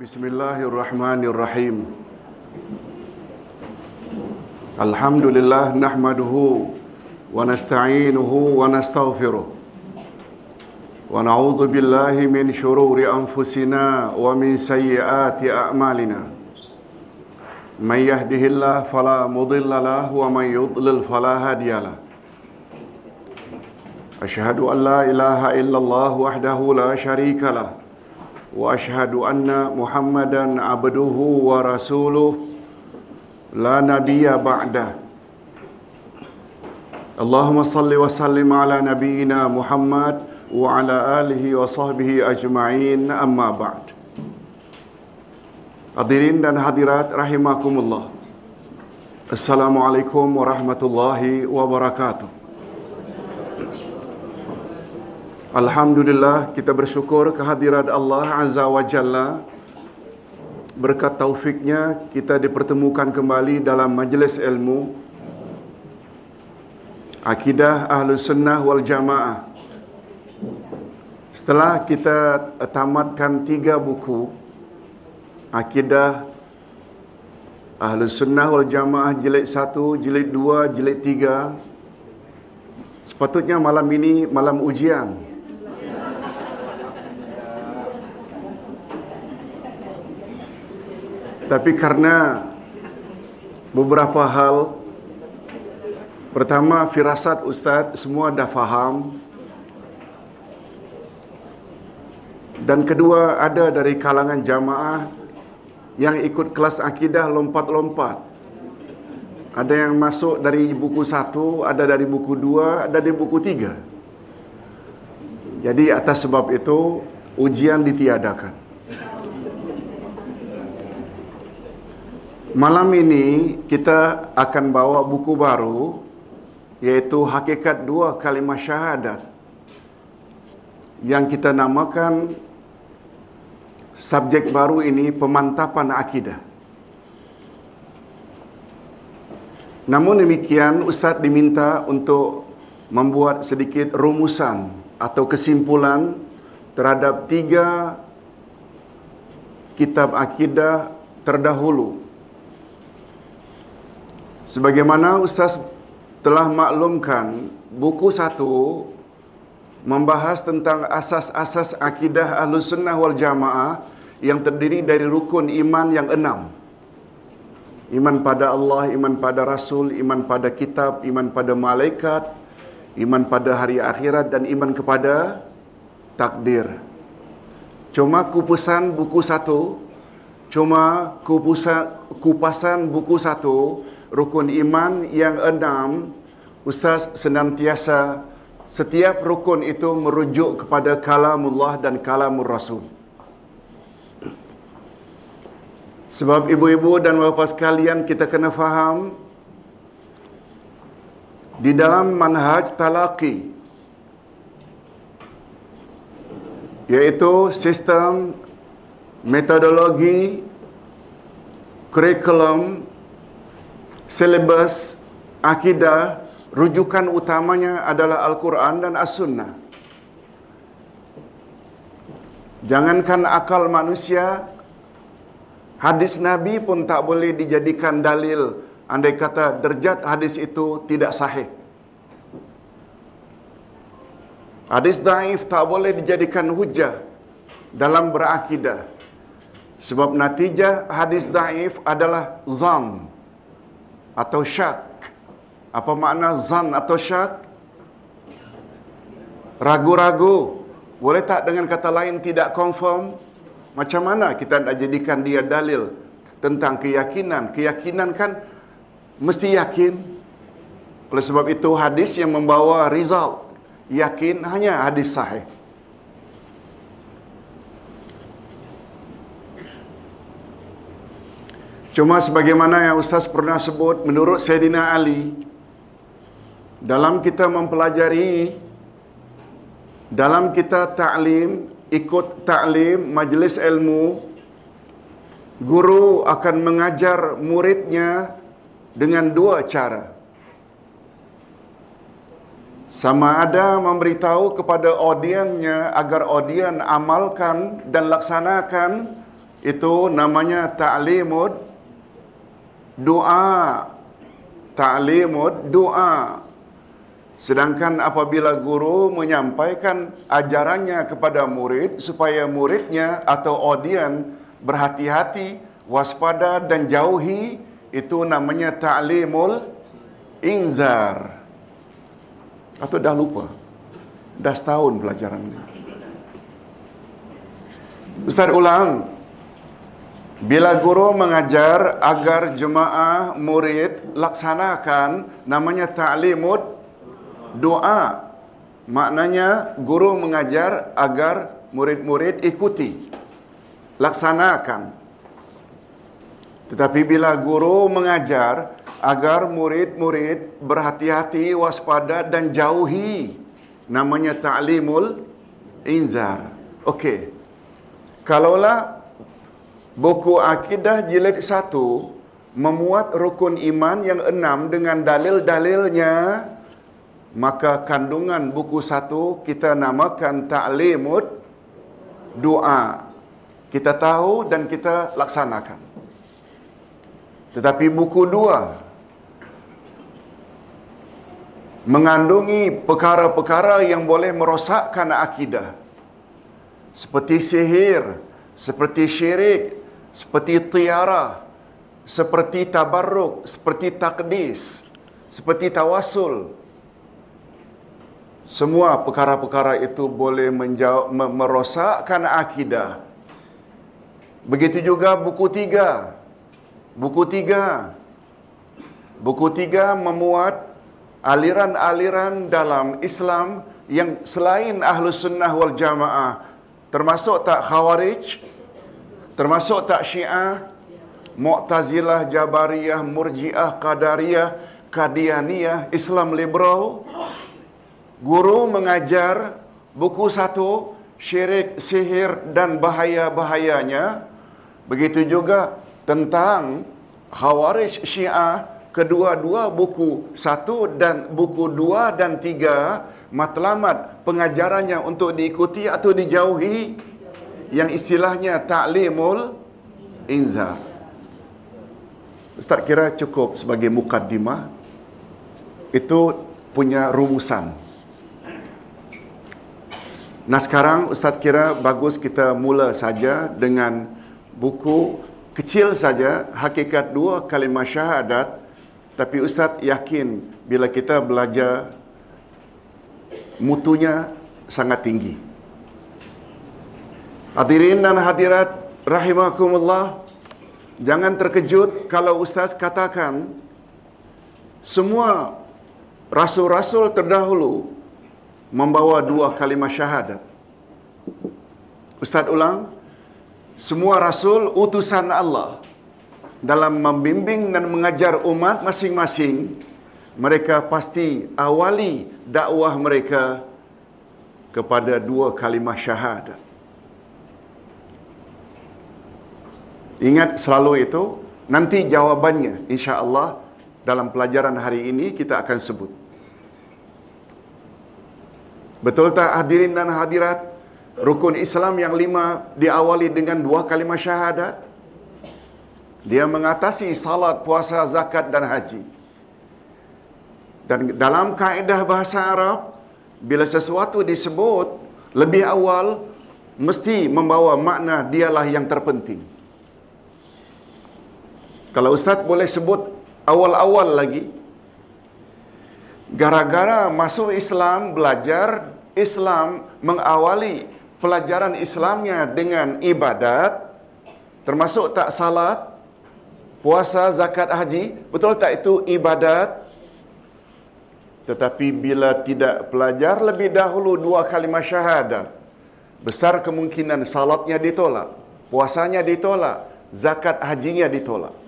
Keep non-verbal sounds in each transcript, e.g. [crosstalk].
بسم الله الرحمن الرحيم الحمد لله نحمده ونستعينه ونستغفره ونعوذ بالله من شرور انفسنا ومن سيئات اعمالنا من يهده الله فلا مضل له ومن يضلل فلا هادي له اشهد ان لا اله الا الله وحده لا شريك له وأشهد أن محمدا عبده ورسوله لا نبي بعده اللهم صل وسلم على نبينا محمد وعلى آله وصحبه أجمعين أما بعد Hadirin dan hadirat rahimakumullah. Assalamualaikum warahmatullahi wabarakatuh. Alhamdulillah kita bersyukur kehadiran Allah Azza wa Jalla. Berkat taufiknya kita dipertemukan kembali dalam majlis ilmu. Akidah Ahlus Sunnah wal Jamaah. Setelah kita tamatkan tiga buku Akidah Ahlus Sunnah wal Jamaah jilid satu, jilid dua, jilid tiga Sepatutnya malam ini malam ujian Tapi karena beberapa hal Pertama, firasat Ustaz semua dah faham. Dan kedua, ada dari kalangan jamaah Yang ikut kelas akidah lompat-lompat. Ada yang masuk dari buku satu, ada dari buku dua, ada dari buku tiga. Jadi atas sebab itu, ujian ditiadakan Malam ini kita akan bawa buku baru yaitu Hakikat Dua Kalimah Syahadat yang kita namakan subjek baru ini pemantapan akidah. Namun demikian Ustaz diminta untuk membuat sedikit rumusan atau kesimpulan terhadap tiga kitab akidah terdahulu Sebagaimana Ustaz telah maklumkan, buku satu membahas tentang asas-asas akidah Ahlus Sunnah wal Jamaah yang terdiri dari rukun iman yang enam. Iman pada Allah, iman pada Rasul, iman pada kitab, iman pada malaikat, iman pada hari akhirat dan iman kepada takdir. Cuma kupasan buku satu, cuma kupasan, kupasan buku satu rukun iman yang enam, Ustaz senantiasa setiap rukun itu merujuk kepada kalamullah dan kalamur rasul. Sebab ibu-ibu dan bapa sekalian kita kena faham di dalam manhaj talaqi iaitu sistem metodologi kurikulum Selebas akidah rujukan utamanya adalah Al-Quran dan As-Sunnah. Jangankan akal manusia, hadis Nabi pun tak boleh dijadikan dalil andai kata derjat hadis itu tidak sahih. Hadis daif tak boleh dijadikan hujah dalam berakidah. Sebab natijah hadis daif adalah zam atau syak. Apa makna zan atau syak? Ragu-ragu. Boleh tak dengan kata lain tidak confirm? Macam mana kita nak jadikan dia dalil tentang keyakinan? Keyakinan kan mesti yakin. Oleh sebab itu hadis yang membawa result yakin hanya hadis sahih. Cuma sebagaimana yang Ustaz pernah sebut menurut Sayyidina Ali dalam kita mempelajari dalam kita ta'lim ikut ta'lim majlis ilmu guru akan mengajar muridnya dengan dua cara. Sama ada memberitahu kepada audiennya agar audien amalkan dan laksanakan itu namanya ta'limud doa. Ta'limud doa. Sedangkan apabila guru menyampaikan ajarannya kepada murid supaya muridnya atau audien berhati-hati, waspada dan jauhi itu namanya ta'limul inzar. Atau dah lupa? Dah setahun pelajaran ini. Ustaz ulang. Bila guru mengajar agar jemaah murid laksanakan namanya ta'limud doa. Maknanya guru mengajar agar murid-murid ikuti. Laksanakan. Tetapi bila guru mengajar agar murid-murid berhati-hati, waspada dan jauhi namanya ta'limul inzar. Okey. Kalaulah buku akidah jilid satu memuat rukun iman yang enam dengan dalil-dalilnya, maka kandungan buku satu kita namakan ta'limud doa. Kita tahu dan kita laksanakan. Tetapi buku dua mengandungi perkara-perkara yang boleh merosakkan akidah. Seperti sihir, seperti syirik, seperti tiara, seperti tabarruk, seperti takdis, seperti tawasul. Semua perkara-perkara itu boleh menjauh, merosakkan akidah. Begitu juga buku tiga. Buku tiga. Buku tiga memuat aliran-aliran dalam Islam yang selain Ahlus Sunnah wal Jamaah. Termasuk tak Khawarij, termasuk tak Syiah, Mu'tazilah, Jabariyah, Murji'ah, Qadariyah, Qadianiyah, Islam Liberal. Guru mengajar buku satu, syirik, sihir dan bahaya-bahayanya. Begitu juga tentang Khawarij Syiah, kedua-dua buku satu dan buku dua dan tiga matlamat pengajarannya untuk diikuti atau dijauhi yang istilahnya ta'limul inzar. Ustaz kira cukup sebagai mukaddimah itu punya rumusan. Nah sekarang Ustaz kira bagus kita mula saja dengan buku kecil saja hakikat dua kalimah syahadat tapi Ustaz yakin bila kita belajar mutunya sangat tinggi. Hadirin dan hadirat rahimakumullah jangan terkejut kalau Ustaz katakan semua rasul-rasul terdahulu membawa dua kalimah syahadat. Ustaz ulang, semua rasul utusan Allah dalam membimbing dan mengajar umat masing-masing, mereka pasti awali dakwah mereka kepada dua kalimah syahadat. Ingat selalu itu, nanti jawabannya insya-Allah dalam pelajaran hari ini kita akan sebut. Betul tak hadirin dan hadirat? Rukun Islam yang lima diawali dengan dua kalimah syahadat. Dia mengatasi salat, puasa, zakat dan haji. Dan dalam kaedah bahasa Arab, bila sesuatu disebut lebih awal, mesti membawa makna dialah yang terpenting. Kalau Ustaz boleh sebut awal-awal lagi, gara-gara masuk Islam, belajar Islam, mengawali pelajaran Islamnya dengan ibadat, termasuk tak salat, puasa, zakat, haji, betul tak itu ibadat? Tetapi bila tidak pelajar lebih dahulu dua kalimah syahadat, besar kemungkinan salatnya ditolak, puasanya ditolak, zakat hajinya ditolak.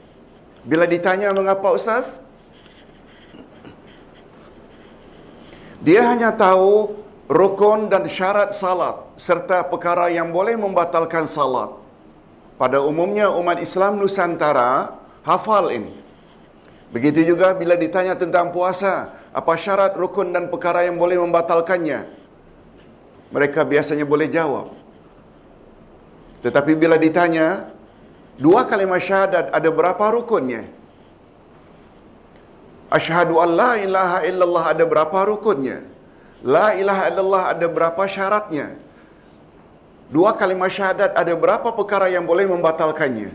Bila ditanya mengapa Ustaz? Dia hanya tahu rukun dan syarat salat serta perkara yang boleh membatalkan salat. Pada umumnya umat Islam Nusantara hafal ini. Begitu juga bila ditanya tentang puasa, apa syarat rukun dan perkara yang boleh membatalkannya? Mereka biasanya boleh jawab. Tetapi bila ditanya Dua kalimah syahadat ada berapa rukunnya? Asyhadu an la ilaha illallah ada berapa rukunnya? La ilaha illallah ada berapa syaratnya? Dua kalimah syahadat ada berapa perkara yang boleh membatalkannya?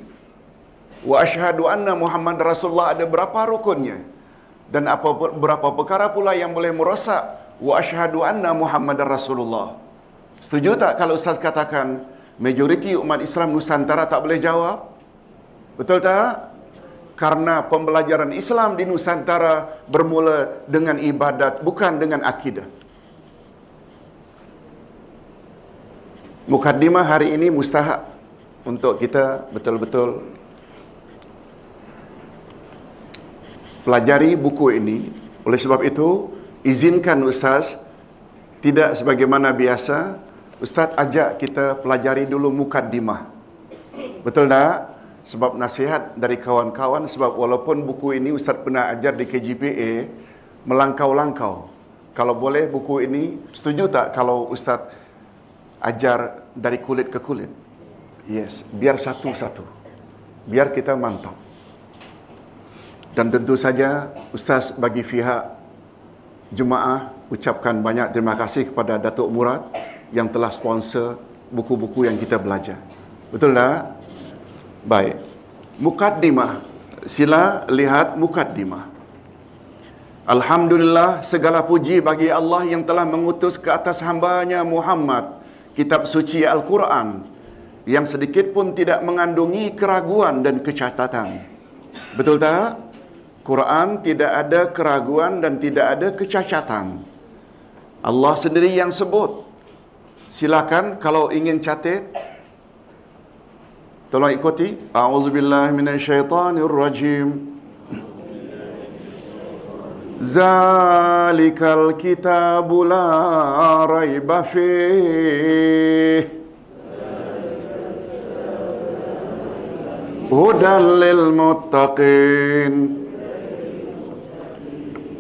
Wa asyhadu anna Muhammad Rasulullah ada berapa rukunnya? Dan apa berapa perkara pula yang boleh merosak wa asyhadu anna Muhammad Rasulullah? Setuju tak kalau ustaz katakan majoriti umat Islam Nusantara tak boleh jawab? Betul tak? Karena pembelajaran Islam di Nusantara bermula dengan ibadat bukan dengan akidah. Mukaddimah hari ini mustahak untuk kita betul-betul pelajari buku ini. Oleh sebab itu, izinkan Ustaz tidak sebagaimana biasa, Ustaz ajak kita pelajari dulu mukaddimah. Betul tak? Sebab nasihat dari kawan-kawan, sebab walaupun buku ini Ustaz pernah ajar di KGPA, melangkau-langkau. Kalau boleh buku ini, setuju tak kalau Ustaz ajar dari kulit ke kulit? Yes, biar satu-satu. Biar kita mantap. Dan tentu saja Ustaz bagi pihak Jemaah ucapkan banyak terima kasih kepada Datuk Murad yang telah sponsor buku-buku yang kita belajar. Betul tak? Baik. Mukaddimah. Sila lihat mukaddimah. Alhamdulillah segala puji bagi Allah yang telah mengutus ke atas hambanya Muhammad kitab suci Al-Quran yang sedikit pun tidak mengandungi keraguan dan kecacatan. Betul tak? Quran tidak ada keraguan dan tidak ada kecacatan. Allah sendiri yang sebut. Silakan kalau ingin catat. Tolong ikuti. A'udzubillahi minasyaitonirrajim. Zalikal kitabu la raiba fih. Hudan lil muttaqin.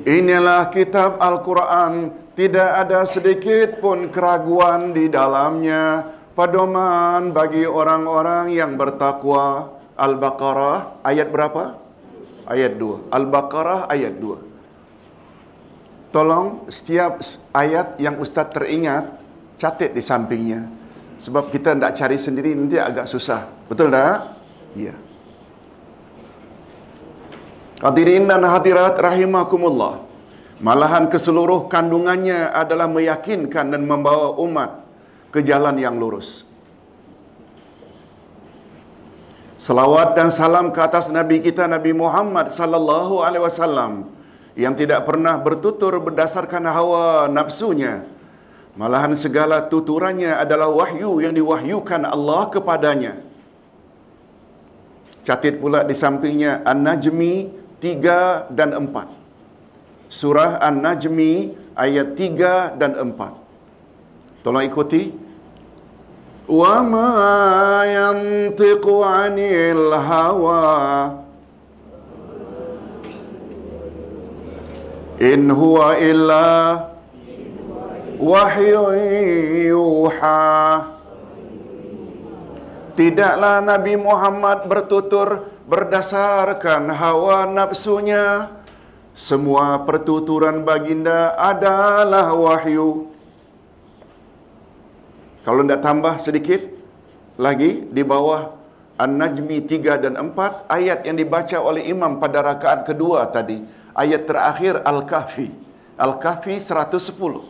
Inilah kitab Al-Quran. Tidak ada sedikit pun keraguan di dalamnya. Padoman bagi orang-orang yang bertakwa. Al-Baqarah ayat berapa? Ayat 2. Al-Baqarah ayat 2. Tolong setiap ayat yang Ustaz teringat, catat di sampingnya. Sebab kita tidak cari sendiri nanti agak susah. Betul tak? Ya. Hadirin dan hadirat rahimakumullah. Malahan keseluruh kandungannya adalah meyakinkan dan membawa umat ke jalan yang lurus. Salawat dan salam ke atas Nabi kita Nabi Muhammad sallallahu alaihi wasallam yang tidak pernah bertutur berdasarkan hawa nafsunya. Malahan segala tuturannya adalah wahyu yang diwahyukan Allah kepadanya. Catit pula di sampingnya An-Najmi 3 dan 4. Surah An-Najmi ayat 3 dan 4. Tolong ikuti. Wa ma yantiqu 'anil hawa In huwa illa wahyu yuha Tidaklah Nabi Muhammad bertutur berdasarkan hawa nafsunya. Semua pertuturan baginda adalah wahyu. Kalau tidak tambah sedikit lagi di bawah An-Najmi 3 dan 4 ayat yang dibaca oleh imam pada rakaat kedua tadi. Ayat terakhir Al-Kahfi. Al-Kahfi 110.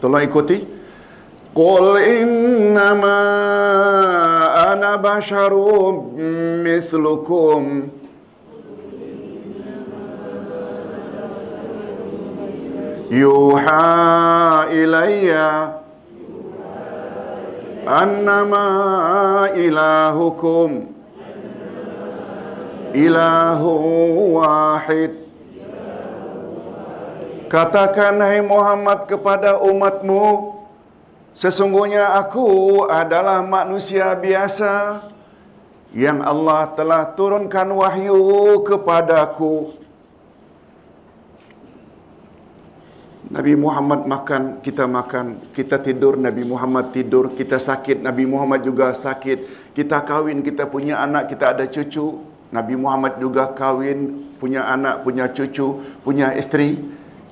Tolong ikuti. Qul innama ana basharum mislukum. Yuha ilayya annama ilahukum ilahu wahid. Katakan hai Muhammad kepada umatmu, sesungguhnya aku adalah manusia biasa yang Allah telah turunkan wahyu kepadaku. Nabi Muhammad makan, kita makan. Kita tidur, Nabi Muhammad tidur. Kita sakit, Nabi Muhammad juga sakit. Kita kahwin, kita punya anak, kita ada cucu. Nabi Muhammad juga kahwin, punya anak, punya cucu, punya isteri.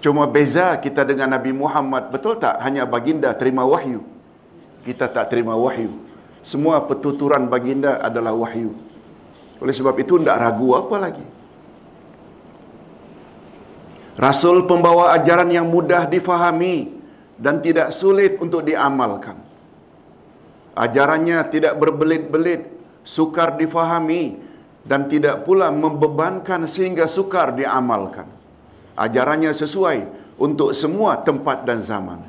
Cuma beza kita dengan Nabi Muhammad, betul tak? Hanya baginda terima wahyu. Kita tak terima wahyu. Semua petuturan baginda adalah wahyu. Oleh sebab itu, tidak ragu apa lagi. Rasul pembawa ajaran yang mudah difahami dan tidak sulit untuk diamalkan. Ajarannya tidak berbelit-belit, sukar difahami dan tidak pula membebankan sehingga sukar diamalkan. Ajarannya sesuai untuk semua tempat dan zaman.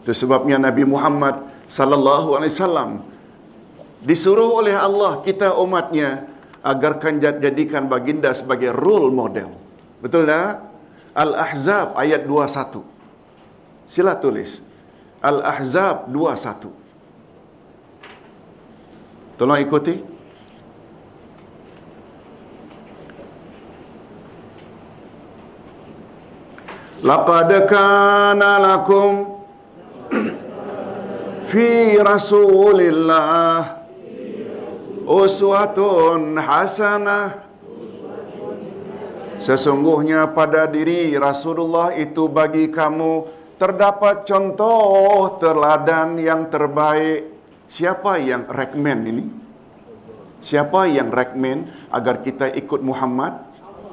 Itu sebabnya Nabi Muhammad sallallahu alaihi wasallam disuruh oleh Allah kita umatnya agar kan jadikan baginda sebagai role model. Betul tak? Al-Ahzab ayat 21. Sila tulis. Al-Ahzab 21. Tolong ikuti. Laqad kana lakum fi Rasulillah uswatun hasanah Sesungguhnya pada diri Rasulullah itu bagi kamu terdapat contoh teladan yang terbaik. Siapa yang recommend ini? Siapa yang recommend agar kita ikut Muhammad?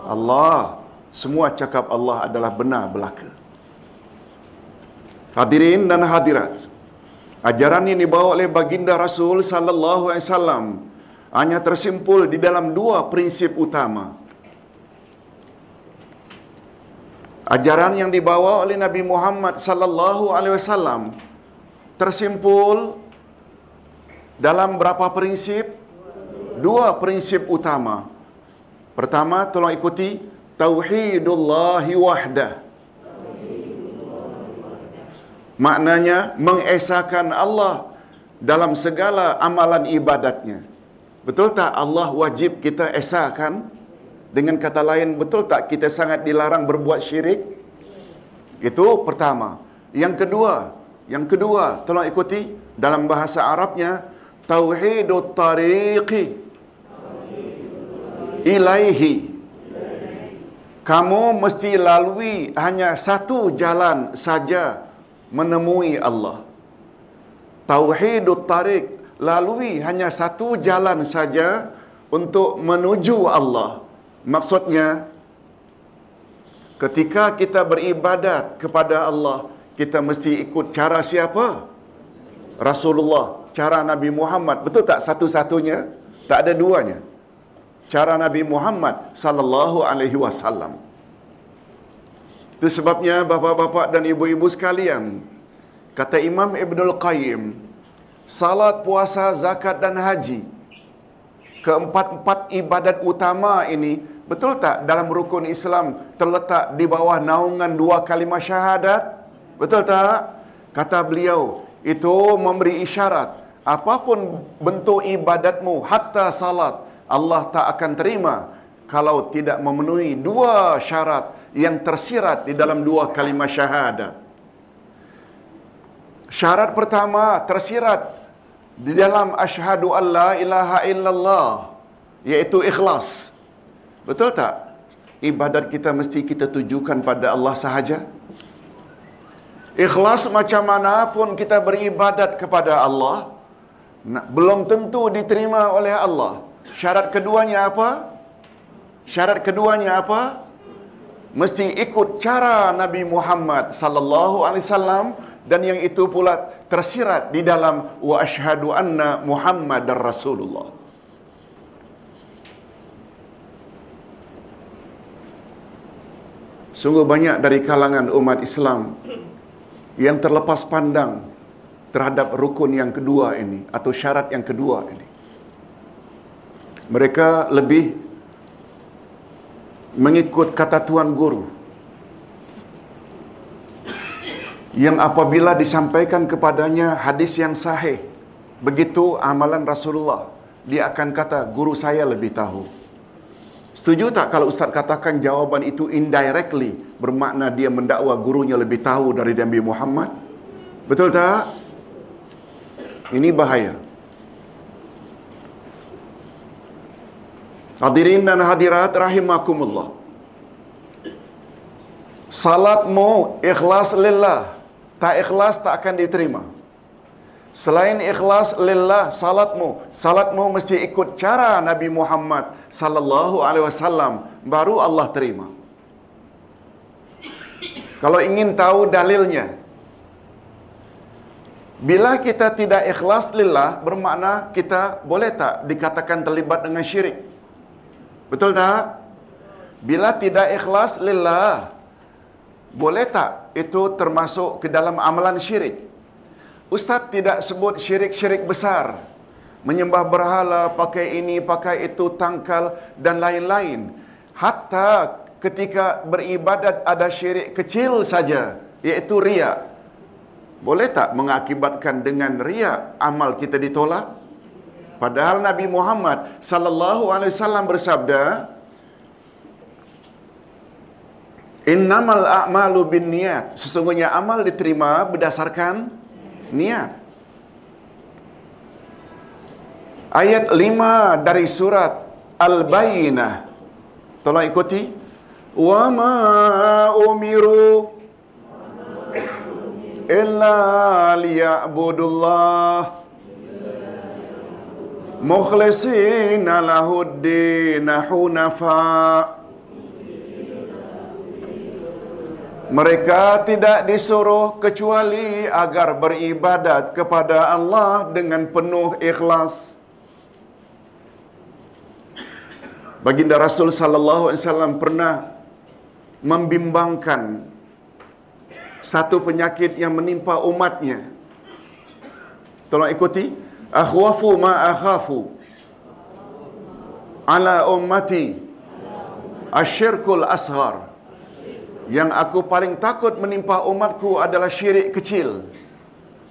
Allah. Semua cakap Allah adalah benar belaka. Hadirin dan hadirat. Ajaran ini dibawa oleh baginda Rasul sallallahu alaihi wasallam hanya tersimpul di dalam dua prinsip utama. Ajaran yang dibawa oleh Nabi Muhammad sallallahu alaihi wasallam tersimpul dalam berapa prinsip? Dua prinsip utama. Pertama, tolong ikuti tauhidullahi wahdah. Maknanya mengesahkan Allah dalam segala amalan ibadatnya. Betul tak Allah wajib kita esahkan? Dengan kata lain, betul tak kita sangat dilarang berbuat syirik? Itu pertama. Yang kedua, yang kedua, tolong ikuti dalam bahasa Arabnya tauhidut tariqi ilaihi. Kamu mesti lalui hanya satu jalan saja menemui Allah. Tauhidut tariq lalui hanya satu jalan saja untuk menuju Allah. Maksudnya, ketika kita beribadat kepada Allah, kita mesti ikut cara siapa? Rasulullah, cara Nabi Muhammad. Betul tak satu-satunya? Tak ada duanya. Cara Nabi Muhammad sallallahu alaihi wasallam. Itu sebabnya bapa-bapa dan ibu-ibu sekalian, kata Imam Ibnul Qayyim, salat, puasa, zakat dan haji. Keempat-empat ibadat utama ini, betul tak dalam rukun Islam terletak di bawah naungan dua kalimah syahadat? Betul tak? Kata beliau, itu memberi isyarat. Apapun bentuk ibadatmu, hatta salat, Allah tak akan terima kalau tidak memenuhi dua syarat yang tersirat di dalam dua kalimah syahadat. Syarat pertama tersirat di dalam asyhadu alla ilaha illallah iaitu ikhlas. Betul tak? Ibadat kita mesti kita tujukan pada Allah sahaja. Ikhlas macam mana pun kita beribadat kepada Allah, belum tentu diterima oleh Allah. Syarat keduanya apa? Syarat keduanya apa? Mesti ikut cara Nabi Muhammad sallallahu alaihi wasallam dan yang itu pula tersirat di dalam wa asyhadu anna Muhammadar Rasulullah. Sungguh banyak dari kalangan umat Islam yang terlepas pandang terhadap rukun yang kedua ini atau syarat yang kedua ini. Mereka lebih mengikut kata tuan guru yang apabila disampaikan kepadanya hadis yang sahih begitu amalan Rasulullah dia akan kata guru saya lebih tahu Setuju tak kalau Ustaz katakan jawapan itu indirectly bermakna dia mendakwa gurunya lebih tahu dari Nabi Muhammad? Betul tak? Ini bahaya. Hadirin dan hadirat rahimakumullah. Salatmu ikhlas lillah. Tak ikhlas tak akan diterima. Selain ikhlas lillah salatmu, salatmu mesti ikut cara Nabi Muhammad sallallahu alaihi wasallam baru Allah terima. Kalau ingin tahu dalilnya, bila kita tidak ikhlas lillah bermakna kita boleh tak dikatakan terlibat dengan syirik? Betul tak? Bila tidak ikhlas lillah, boleh tak itu termasuk ke dalam amalan syirik? Ustaz tidak sebut syirik-syirik besar. Menyembah berhala, pakai ini, pakai itu, tangkal dan lain-lain. Hatta ketika beribadat ada syirik kecil saja, iaitu riak. Boleh tak mengakibatkan dengan riak amal kita ditolak? Padahal Nabi Muhammad sallallahu alaihi wasallam bersabda, Innamal a'malu bin niat. Sesungguhnya amal diterima berdasarkan niat. Ayat 5 dari surat Al-Bayyinah. Tolong ikuti. Wa ma umiru illa liya'budullah mukhlisina lahuddin hunafa' Mereka tidak disuruh kecuali agar beribadat kepada Allah dengan penuh ikhlas. Baginda Rasul sallallahu alaihi wasallam pernah membimbangkan satu penyakit yang menimpa umatnya. Tolong ikuti. Akhwafu ma akhafu ala ummati asyirkul ashar yang aku paling takut menimpa umatku adalah syirik kecil.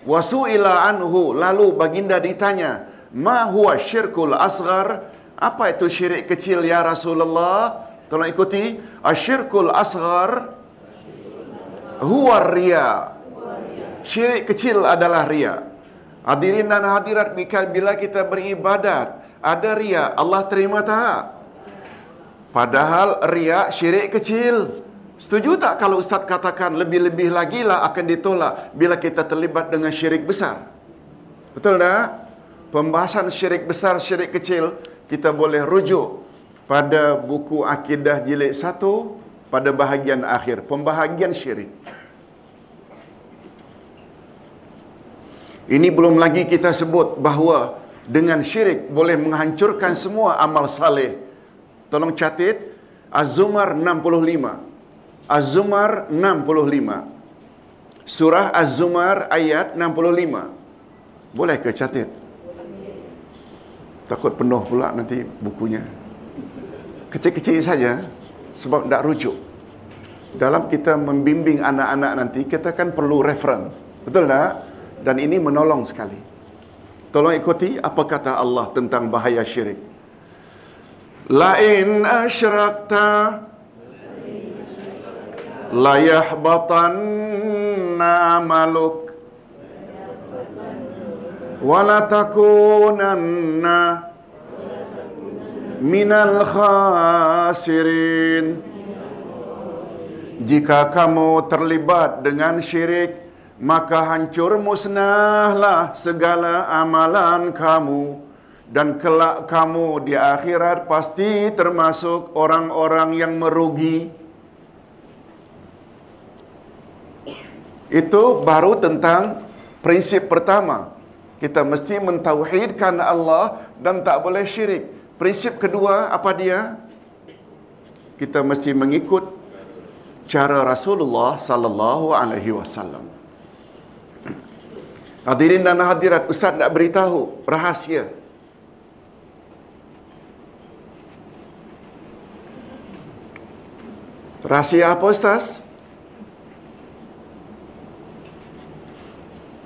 Wasu'ila anhu lalu baginda ditanya, "Ma huwa syirkul asghar?" Apa itu syirik kecil ya Rasulullah? Tolong ikuti. Asyirkul asghar huwa riya. Syirik kecil adalah riya. Hadirin dan hadirat bila kita beribadat, ada riya, Allah terima tak? Padahal riya syirik kecil. Setuju tak kalau Ustaz katakan lebih-lebih lagi lah akan ditolak bila kita terlibat dengan syirik besar? Betul tak? Pembahasan syirik besar, syirik kecil, kita boleh rujuk pada buku Akidah Jilid 1 pada bahagian akhir. Pembahagian syirik. Ini belum lagi kita sebut bahawa dengan syirik boleh menghancurkan semua amal saleh. Tolong catat Az-Zumar 65. Az-Zumar 65. Surah Az-Zumar ayat 65. Boleh ke catat? Takut penuh pula nanti bukunya. Kecil-kecil saja sebab tak rujuk. Dalam kita membimbing anak-anak nanti, kita kan perlu reference. Betul tak? Dan ini menolong sekali. Tolong ikuti apa kata Allah tentang bahaya syirik. Lain asyrakta la yahbatanna amaluk wa la takunanna minal khasirin jika kamu terlibat dengan syirik maka hancur musnahlah segala amalan kamu. Dan kelak kamu di akhirat pasti termasuk orang-orang yang merugi. Itu baru tentang prinsip pertama. Kita mesti mentauhidkan Allah dan tak boleh syirik. Prinsip kedua apa dia? Kita mesti mengikut cara Rasulullah sallallahu alaihi wasallam Hadirin dan hadirat, Ustaz nak beritahu rahasia. Rahasia apa Ustaz?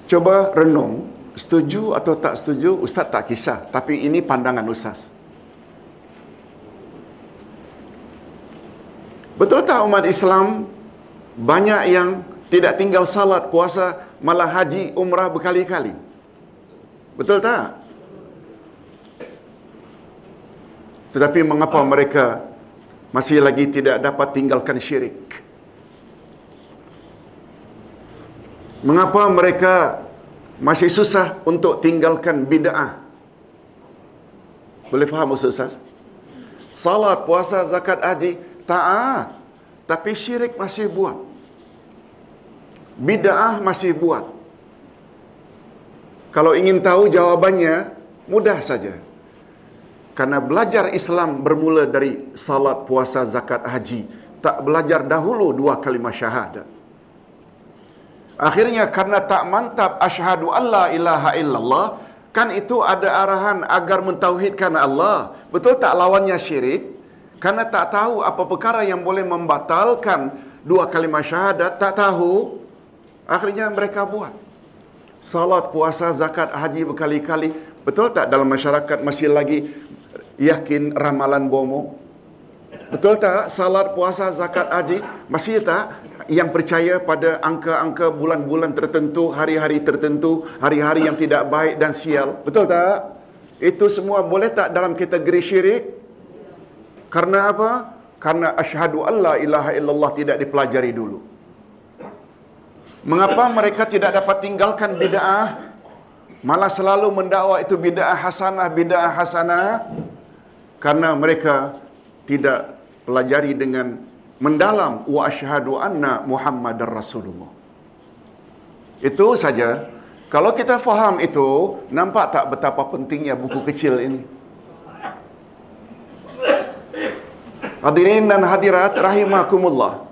Coba renung, setuju atau tak setuju, Ustaz tak kisah. Tapi ini pandangan Ustaz. Betul tak umat Islam banyak yang tidak tinggal salat, puasa, malah haji, umrah berkali-kali? Betul tak? Tetapi mengapa mereka masih lagi tidak dapat tinggalkan syirik? Mengapa mereka masih susah untuk tinggalkan bid'ah? Boleh faham Ustaz Ustaz? Salat, puasa, zakat, haji, taat. Tapi syirik masih buat. Bid'ah masih buat. Kalau ingin tahu jawabannya, mudah saja. Karena belajar Islam bermula dari salat, puasa, zakat, haji. Tak belajar dahulu dua kalimah syahadat. Akhirnya karena tak mantap asyhadu alla ilaha illallah, kan itu ada arahan agar mentauhidkan Allah. Betul tak lawannya syirik? Karena tak tahu apa perkara yang boleh membatalkan dua kalimah syahadat, tak tahu. Akhirnya mereka buat. Salat, puasa, zakat, haji berkali-kali. Betul tak dalam masyarakat masih lagi yakin ramalan bomo? Betul tak salat, puasa, zakat, haji? Masih tak yang percaya pada angka-angka bulan-bulan tertentu, hari-hari tertentu, hari-hari yang tidak baik dan sial? Betul tak? Itu semua boleh tak dalam kategori syirik? Karena apa? Karena asyhadu alla ilaha illallah tidak dipelajari dulu. Mengapa mereka tidak dapat tinggalkan bid'ah? Malah selalu mendakwa itu bid'ah hasanah, bid'ah hasanah. Karena mereka tidak pelajari dengan mendalam wa asyhadu anna Muhammadar Rasulullah. Itu saja. Kalau kita faham itu, nampak tak betapa pentingnya buku kecil ini? Hadirin dan hadirat rahimakumullah.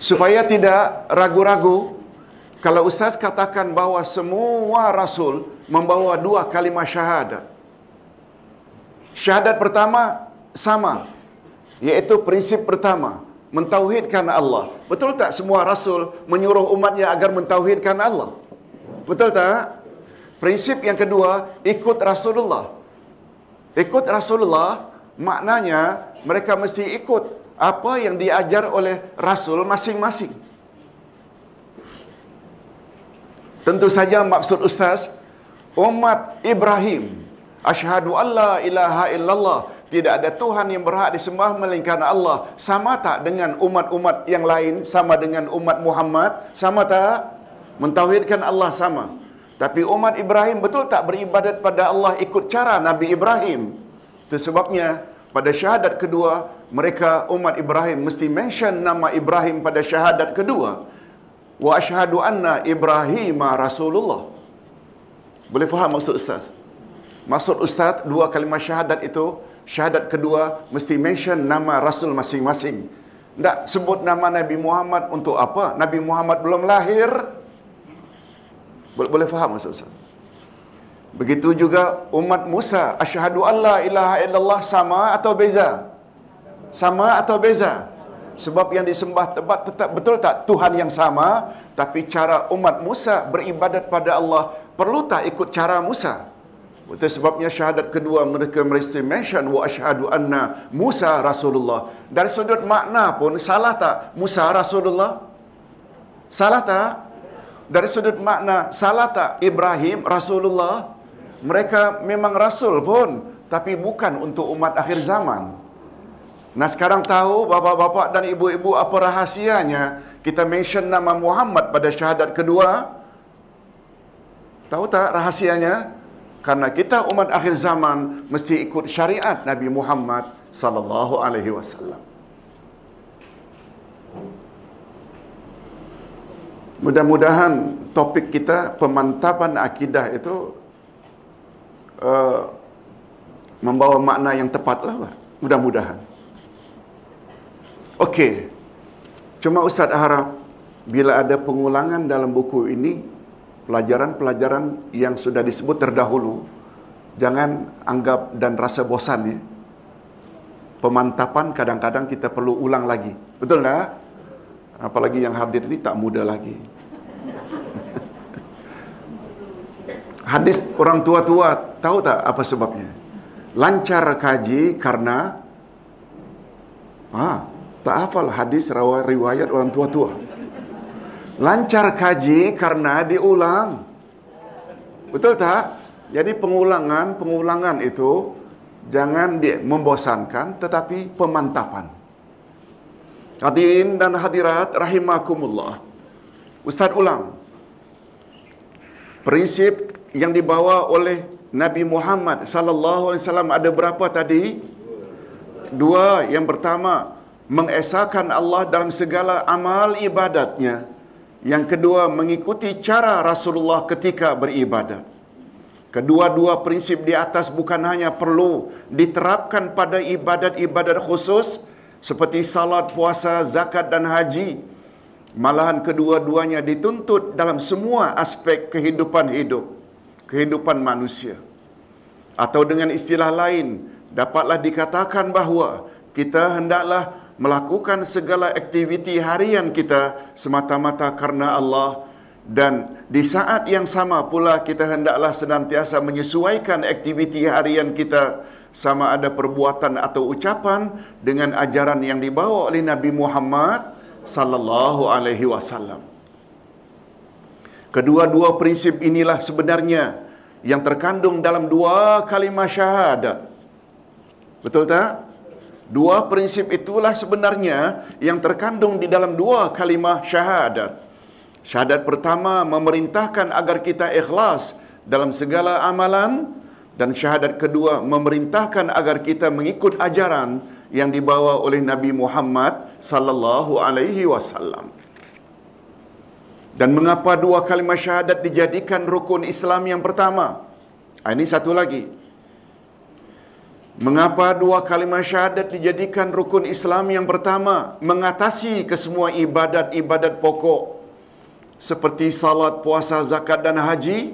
Supaya tidak ragu-ragu kalau ustaz katakan bahawa semua rasul membawa dua kalimah syahadat. Syahadat pertama sama iaitu prinsip pertama mentauhidkan Allah. Betul tak semua rasul menyuruh umatnya agar mentauhidkan Allah? Betul tak? Prinsip yang kedua ikut Rasulullah. Ikut Rasulullah maknanya mereka mesti ikut apa yang diajar oleh rasul masing-masing. Tentu saja maksud ustaz umat Ibrahim asyhadu alla ilaha illallah tidak ada Tuhan yang berhak disembah melainkan Allah. Sama tak dengan umat-umat yang lain? Sama dengan umat Muhammad? Sama tak? Mentauhidkan Allah sama. Tapi umat Ibrahim betul tak beribadat pada Allah ikut cara Nabi Ibrahim? Itu sebabnya pada syahadat kedua, mereka umat Ibrahim mesti mention nama Ibrahim pada syahadat kedua. Wa asyhadu anna Ibrahim Rasulullah. Boleh faham maksud Ustaz? Maksud Ustaz, dua kalimah syahadat itu, syahadat kedua mesti mention nama Rasul masing-masing. Tak sebut nama Nabi Muhammad untuk apa? Nabi Muhammad belum lahir. Boleh, boleh faham maksud Ustaz? Begitu juga umat Musa, asyhadu alla ilaha illallah sama atau beza? Sama atau beza? Sebab yang disembah tebat tetap betul tak Tuhan yang sama, tapi cara umat Musa beribadat pada Allah perlu tak ikut cara Musa? Itu sebabnya syahadat kedua mereka mesti mention wa asyhadu anna Musa Rasulullah. Dari sudut makna pun salah tak Musa Rasulullah? Salah tak? Dari sudut makna salah tak Ibrahim Rasulullah? Mereka memang rasul pun tapi bukan untuk umat akhir zaman. Nah sekarang tahu bapak-bapak dan ibu-ibu apa rahasianya kita mention nama Muhammad pada syahadat kedua? Tahu tak rahasianya? Karena kita umat akhir zaman mesti ikut syariat Nabi Muhammad sallallahu alaihi wasallam. Mudah-mudahan topik kita pemantapan akidah itu uh, membawa makna yang tepatlah. Mudah-mudahan. Okey. Cuma Ustaz harap bila ada pengulangan dalam buku ini pelajaran-pelajaran yang sudah disebut terdahulu jangan anggap dan rasa bosan ya. Pemantapan kadang-kadang kita perlu ulang lagi. Betul tak? Apalagi yang hadir ini tak muda lagi. Hadis orang tua-tua tahu tak apa sebabnya? lancar kaji karena ah, tak hafal hadis riwayat orang tua-tua. Lancar kaji karena diulang. Betul tak? Jadi pengulangan, pengulangan itu jangan membosankan tetapi pemantapan. Hadirin dan hadirat rahimakumullah. Ustaz ulang. Prinsip yang dibawa oleh Nabi Muhammad sallallahu alaihi wasallam ada berapa tadi? Dua. Yang pertama, mengesahkan Allah dalam segala amal ibadatnya. Yang kedua, mengikuti cara Rasulullah ketika beribadat. Kedua-dua prinsip di atas bukan hanya perlu diterapkan pada ibadat-ibadat khusus seperti salat, puasa, zakat dan haji. Malahan kedua-duanya dituntut dalam semua aspek kehidupan hidup, kehidupan manusia. Atau dengan istilah lain, dapatlah dikatakan bahawa kita hendaklah melakukan segala aktiviti harian kita semata-mata karena Allah dan di saat yang sama pula kita hendaklah senantiasa menyesuaikan aktiviti harian kita sama ada perbuatan atau ucapan dengan ajaran yang dibawa oleh Nabi Muhammad sallallahu alaihi wasallam. Kedua-dua prinsip inilah sebenarnya yang terkandung dalam dua kalimah syahadat. Betul tak? Dua prinsip itulah sebenarnya yang terkandung di dalam dua kalimah syahadat. Syahadat pertama memerintahkan agar kita ikhlas dalam segala amalan dan syahadat kedua memerintahkan agar kita mengikut ajaran yang dibawa oleh Nabi Muhammad sallallahu alaihi wasallam. Dan mengapa dua kalimat syahadat dijadikan rukun Islam yang pertama? Ah, ini satu lagi. Mengapa dua kalimat syahadat dijadikan rukun Islam yang pertama? Mengatasi kesemua ibadat-ibadat pokok seperti salat, puasa, zakat dan haji.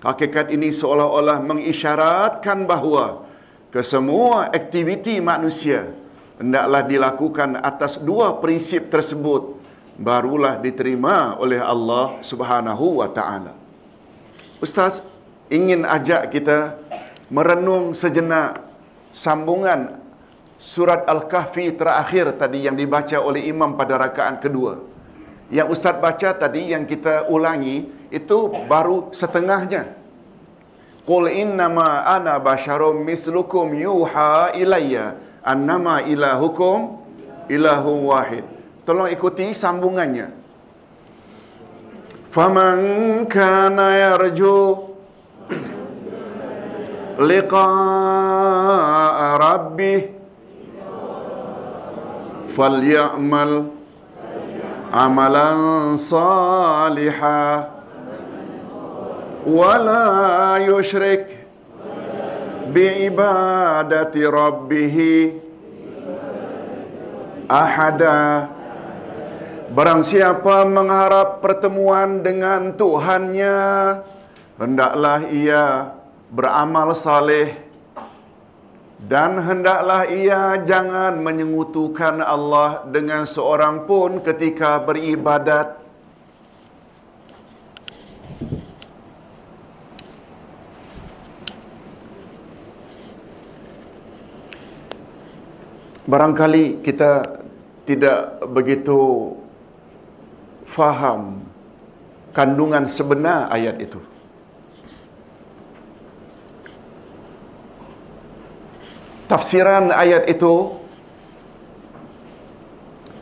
Hakikat ini seolah-olah mengisyaratkan bahawa kesemua aktiviti manusia hendaklah dilakukan atas dua prinsip tersebut barulah diterima oleh Allah Subhanahu wa taala. Ustaz ingin ajak kita merenung sejenak sambungan surat Al-Kahfi terakhir tadi yang dibaca oleh imam pada rakaat kedua. Yang ustaz baca tadi yang kita ulangi itu baru setengahnya. Qul innama ana basyarum mislukum yuha ilayya annama ilahukum ilahun wahid. Tolong ikuti sambungannya. Faman kana yarju liqa'a rabbih falyamal amalan saliha wala yushrik bi'ibadati rabbih ahada Barang siapa mengharap pertemuan dengan Tuhannya, hendaklah ia beramal saleh dan hendaklah ia jangan menyengutukan Allah dengan seorang pun ketika beribadat. Barangkali kita tidak begitu faham kandungan sebenar ayat itu. Tafsiran ayat itu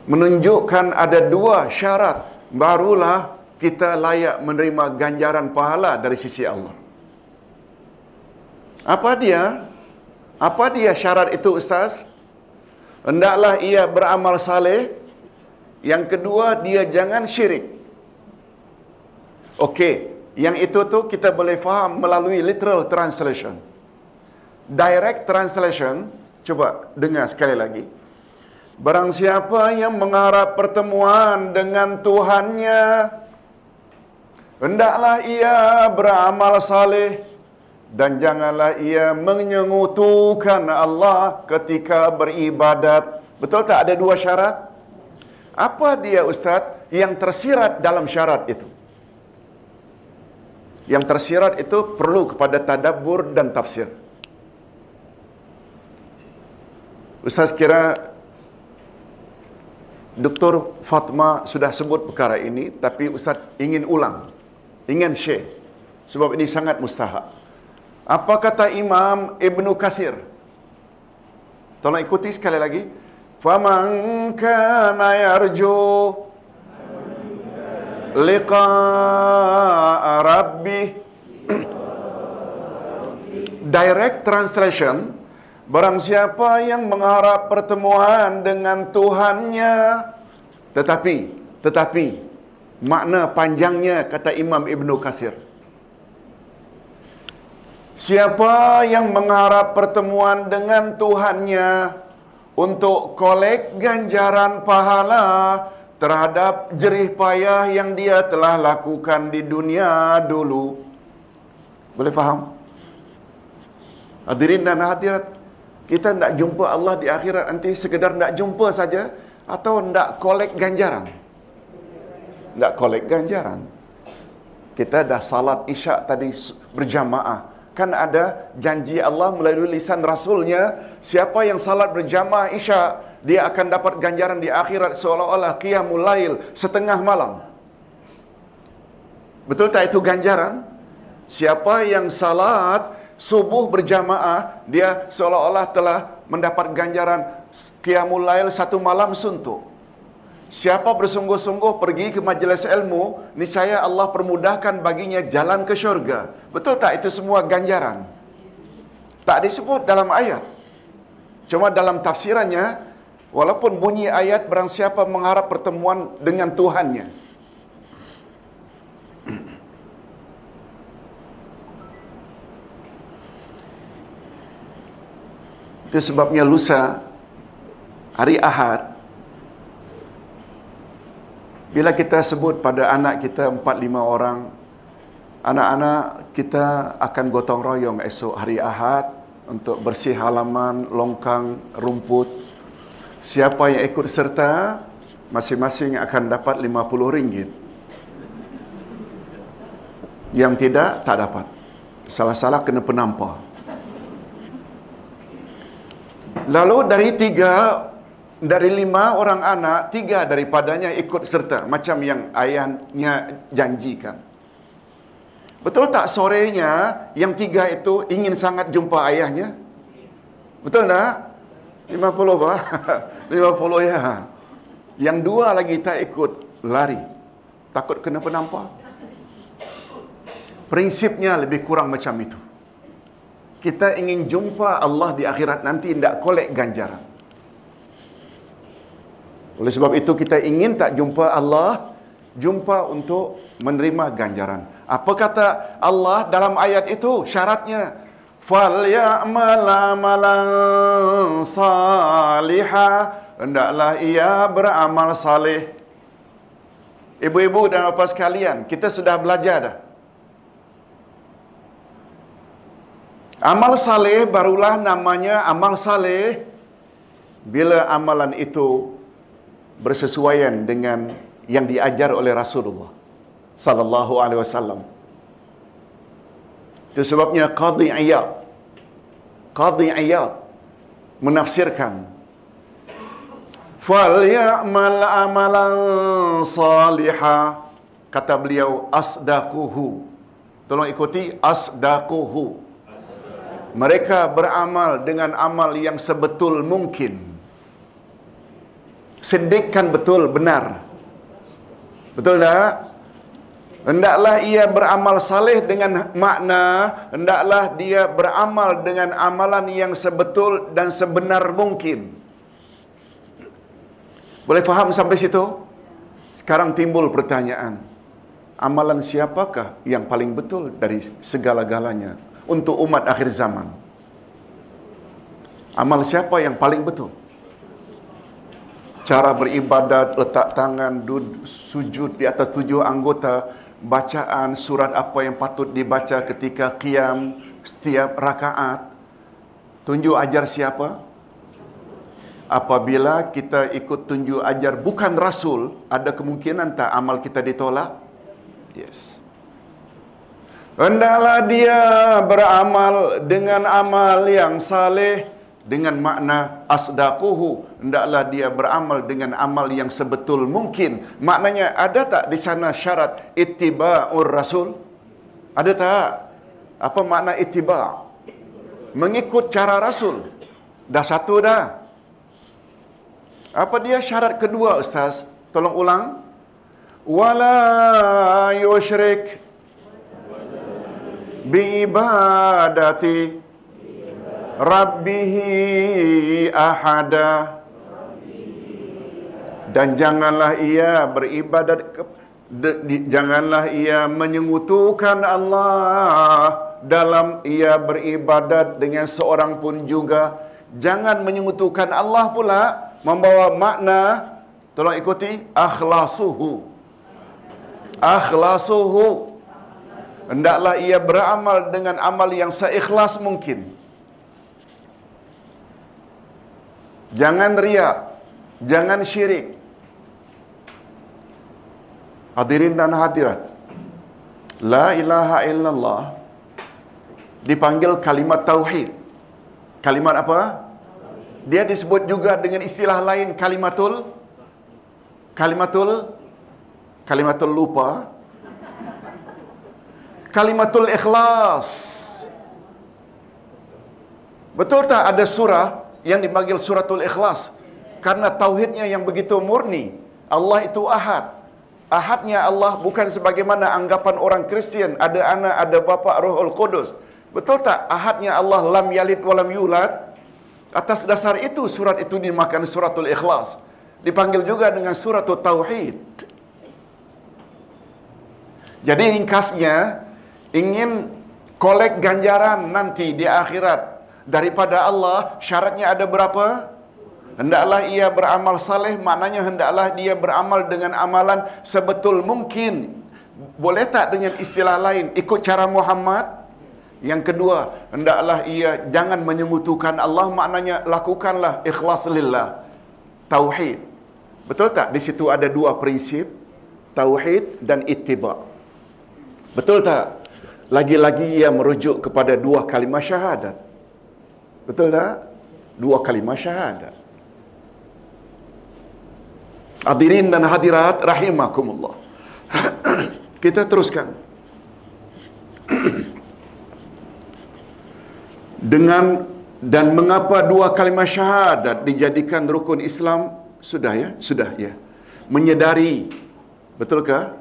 menunjukkan ada dua syarat barulah kita layak menerima ganjaran pahala dari sisi Allah. Apa dia? Apa dia syarat itu Ustaz? Hendaklah ia beramal saleh. Yang kedua, dia jangan syirik. Okey, yang itu tu kita boleh faham melalui literal translation. Direct translation, coba dengar sekali lagi. Barang siapa yang mengharap pertemuan dengan Tuhannya, hendaklah ia beramal saleh dan janganlah ia menyengutukan Allah ketika beribadat. Betul tak ada dua syarat? Apa dia Ustaz yang tersirat dalam syarat itu? Yang tersirat itu perlu kepada tadabbur dan tafsir. Ustaz kira Dr. Fatma sudah sebut perkara ini tapi Ustaz ingin ulang. Ingin share. Sebab ini sangat mustahak. Apa kata Imam Ibnu Kasir? Tolong ikuti sekali lagi. Faman kana yarju liqa'a rabbih Direct translation Barang siapa yang mengharap pertemuan dengan Tuhannya Tetapi Tetapi Makna panjangnya kata Imam Ibnu Kasir Siapa yang mengharap pertemuan dengan Tuhannya Untuk kolek ganjaran pahala terhadap jerih payah yang dia telah lakukan di dunia dulu. Boleh faham? Hadirin dan hadirat, kita nak jumpa Allah di akhirat nanti sekedar nak jumpa saja atau nak kolek ganjaran? Nak kolek ganjaran. Kita dah salat isyak tadi berjamaah. Kan ada janji Allah melalui lisan Rasulnya, siapa yang salat berjamaah isyak, dia akan dapat ganjaran di akhirat seolah-olah qiyamul lail setengah malam. Betul tak itu ganjaran? Siapa yang salat subuh berjamaah, dia seolah-olah telah mendapat ganjaran qiyamul lail satu malam suntuk. Siapa bersungguh-sungguh pergi ke majlis ilmu, niscaya Allah permudahkan baginya jalan ke syurga. Betul tak itu semua ganjaran? Tak disebut dalam ayat. Cuma dalam tafsirannya, Walaupun bunyi ayat barang siapa mengharap pertemuan dengan Tuhannya. Itu sebabnya lusa hari Ahad bila kita sebut pada anak kita empat lima orang anak-anak kita akan gotong royong esok hari Ahad untuk bersih halaman, longkang, rumput Siapa yang ikut serta masing-masing akan dapat RM50. Yang tidak tak dapat. Salah-salah kena penampar. Lalu dari tiga dari lima orang anak, tiga daripadanya ikut serta macam yang ayahnya janjikan. Betul tak sorenya yang tiga itu ingin sangat jumpa ayahnya? Betul tak? 50 apa? [laughs] 50 ya. Yang dua lagi tak ikut lari. Takut kena penampar. Prinsipnya lebih kurang macam itu. Kita ingin jumpa Allah di akhirat nanti tidak kolek ganjaran. Oleh sebab itu kita ingin tak jumpa Allah jumpa untuk menerima ganjaran. Apa kata Allah dalam ayat itu syaratnya? Falya'mal amalan saliha hendaklah ia beramal saleh. Ibu-ibu dan bapa sekalian, kita sudah belajar dah. Amal saleh barulah namanya amal saleh bila amalan itu bersesuaian dengan yang diajar oleh Rasulullah sallallahu alaihi wasallam. Itu sebabnya Qadhi Iyad Qadhi Iyad menafsirkan Fal ya'mal amalan saliha kata beliau asdaquhu. Tolong ikuti asdaquhu. Mereka beramal dengan amal yang sebetul mungkin sedekkan betul benar betul tak Hendaklah ia beramal saleh dengan makna hendaklah dia beramal dengan amalan yang sebetul dan sebenar mungkin. Boleh faham sampai situ? Sekarang timbul pertanyaan. Amalan siapakah yang paling betul dari segala-galanya untuk umat akhir zaman? Amal siapa yang paling betul? Cara beribadat, letak tangan, duduk, sujud di atas tujuh anggota, bacaan surat apa yang patut dibaca ketika qiyam setiap rakaat. Tunjuk ajar siapa? Apabila kita ikut tunjuk ajar bukan rasul ada kemungkinan tak amal kita ditolak? Yes. Hendaklah dia beramal dengan amal yang saleh dengan makna asdaquhu hendaklah dia beramal dengan amal yang sebetul mungkin. Maknanya ada tak di sana syarat ittiba'ur rasul? Ada tak? Apa makna ittiba? Mengikut cara rasul. Dah satu dah. Apa dia syarat kedua ustaz? Tolong ulang. Wala yushrik bi ibadati rabbihi ahada. Dan janganlah ia beribadat ke, de, di, janganlah ia menyengutukan Allah dalam ia beribadat dengan seorang pun juga. Jangan menyengutukan Allah pula membawa makna tolong ikuti akhlasuhu. Akhlasuhu. Hendaklah ia beramal dengan amal yang seikhlas mungkin Jangan riak. Jangan syirik. Hadirin dan hadirat. La ilaha illallah dipanggil kalimat tauhid. Kalimat apa? Dia disebut juga dengan istilah lain kalimatul kalimatul kalimatul lupa. Kalimatul ikhlas. Betul tak ada surah yang dipanggil suratul ikhlas. Karena tauhidnya yang begitu murni Allah itu ahad. Ahadnya Allah bukan sebagaimana anggapan orang Kristian ada anak ada bapa rohul kudus betul tak? Ahadnya Allah lam yalid walam yulad. Atas dasar itu surat itu dinamakan suratul ikhlas. Dipanggil juga dengan suratul tauhid. Jadi ringkasnya ingin kolek ganjaran nanti di akhirat daripada Allah syaratnya ada berapa? Hendaklah ia beramal saleh maknanya hendaklah dia beramal dengan amalan sebetul mungkin. Boleh tak dengan istilah lain ikut cara Muhammad? Yang kedua, hendaklah ia jangan menyemutukan Allah maknanya lakukanlah ikhlas lillah. Tauhid. Betul tak? Di situ ada dua prinsip, tauhid dan ittiba. Betul tak? Lagi-lagi ia merujuk kepada dua kalimah syahadat. Betul tak? Dua kalimah syahadat. Hadirin dan hadirat rahimakumullah. [clears throat] Kita teruskan. [clears throat] Dengan dan mengapa dua kalimah syahadat dijadikan rukun Islam? Sudah ya? Sudah ya. Menyedari. Betulkah?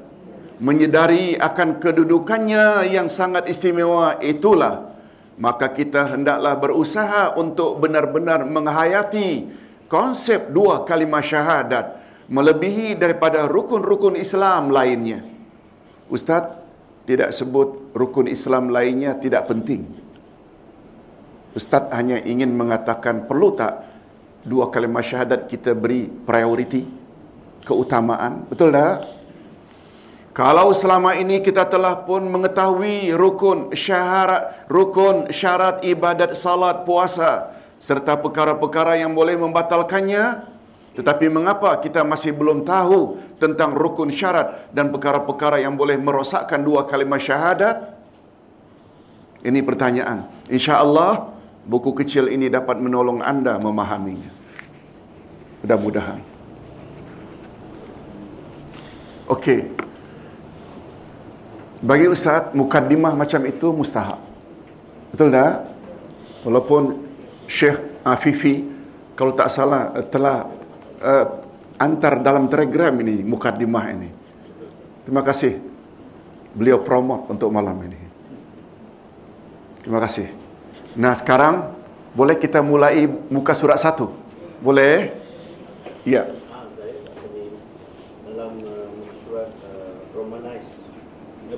Menyedari akan kedudukannya yang sangat istimewa itulah maka kita hendaklah berusaha untuk benar-benar menghayati konsep dua kalimah syahadat melebihi daripada rukun-rukun Islam lainnya. Ustaz tidak sebut rukun Islam lainnya tidak penting. Ustaz hanya ingin mengatakan perlu tak dua kalimah syahadat kita beri prioriti, keutamaan. Betul tak? Kalau selama ini kita telah pun mengetahui rukun syarat rukun syarat ibadat salat puasa serta perkara-perkara yang boleh membatalkannya tetapi mengapa kita masih belum tahu tentang rukun syarat dan perkara-perkara yang boleh merosakkan dua kalimah syahadat? Ini pertanyaan. Insya-Allah buku kecil ini dapat menolong anda memahaminya. Mudah-mudahan. Okey. Bagi Ustaz, mukaddimah macam itu mustahak. Betul tak? Walaupun Syekh Afifi, kalau tak salah, telah uh, antar dalam telegram ini, mukaddimah ini. Terima kasih. Beliau promote untuk malam ini. Terima kasih. Nah sekarang, boleh kita mulai muka surat satu? Boleh? Ya.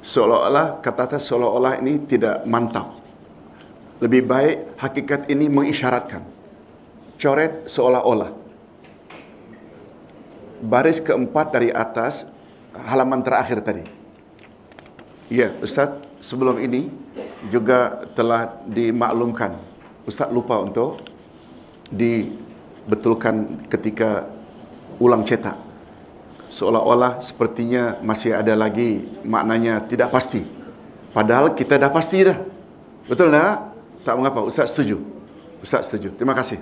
seolah-olah kata-kata seolah-olah ini tidak mantap. Lebih baik hakikat ini mengisyaratkan. coret seolah-olah. Baris keempat dari atas halaman terakhir tadi. Ya, Ustaz, sebelum ini juga telah dimaklumkan. Ustaz lupa untuk dibetulkan ketika ulang cetak. Seolah-olah sepertinya masih ada lagi maknanya tidak pasti. Padahal kita dah pasti dah. Betul tak? Tak mengapa. Ustaz setuju. Ustaz setuju. Terima kasih.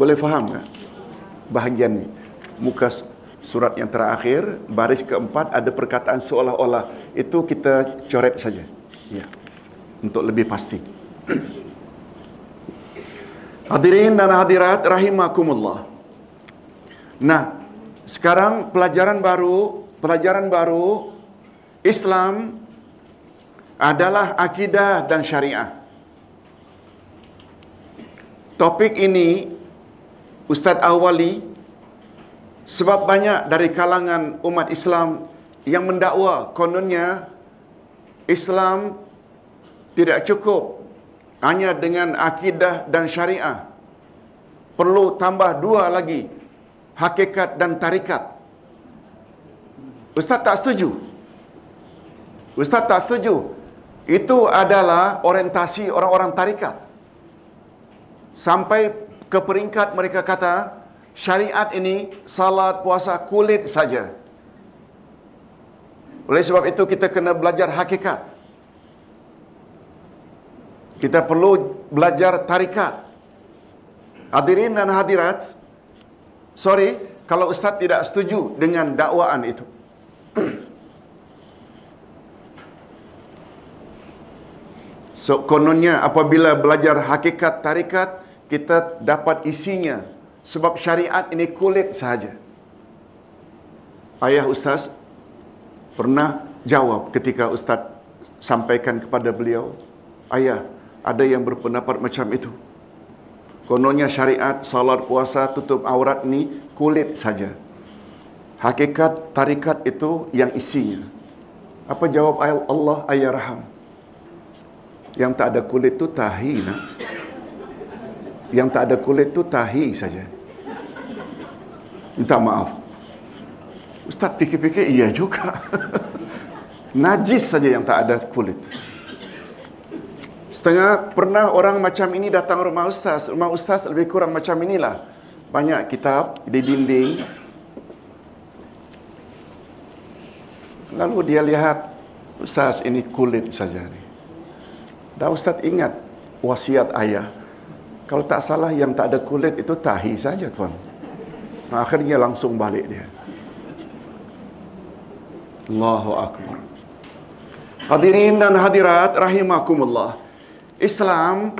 Boleh faham tak? Bahagian ni. Muka surat yang terakhir, baris keempat ada perkataan seolah-olah. Itu kita coret saja. Ya. Untuk lebih pasti. [clears throat] Hadirin dan hadirat rahimakumullah. Nah, sekarang pelajaran baru, pelajaran baru Islam adalah akidah dan syariah. Topik ini Ustaz Awali sebab banyak dari kalangan umat Islam yang mendakwa kononnya Islam tidak cukup hanya dengan akidah dan syariah. Perlu tambah dua lagi, hakikat dan tarikat. Ustaz tak setuju. Ustaz tak setuju. Itu adalah orientasi orang-orang tarikat. Sampai ke peringkat mereka kata, syariat ini salat puasa kulit saja. Oleh sebab itu kita kena belajar hakikat. Kita perlu belajar tarikat. Hadirin dan hadirat, sorry kalau Ustaz tidak setuju dengan dakwaan itu. [clears throat] So, kononnya apabila belajar hakikat tarikat, kita dapat isinya. Sebab syariat ini kulit sahaja. Ayah Ustaz pernah jawab ketika Ustaz sampaikan kepada beliau, Ayah, ada yang berpendapat macam itu. Kononnya syariat, salat, puasa, tutup aurat ni kulit saja. Hakikat tarikat itu yang isinya. Apa jawab ayat Allah ayat raham? Yang tak ada kulit tu tahi nak. Yang tak ada kulit tu tahi saja. Minta maaf. Ustaz fikir-fikir iya juga. [laughs] Najis saja yang tak ada kulit. Setengah pernah orang macam ini datang rumah ustaz. Rumah ustaz lebih kurang macam inilah. Banyak kitab di dinding. Lalu dia lihat, ustaz ini kulit saja ni. Dan ustaz ingat wasiat ayah. Kalau tak salah yang tak ada kulit itu tahi saja tuan. Akhirnya langsung balik dia. Allahu Akbar. Hadirin dan hadirat rahimakumullah. Islam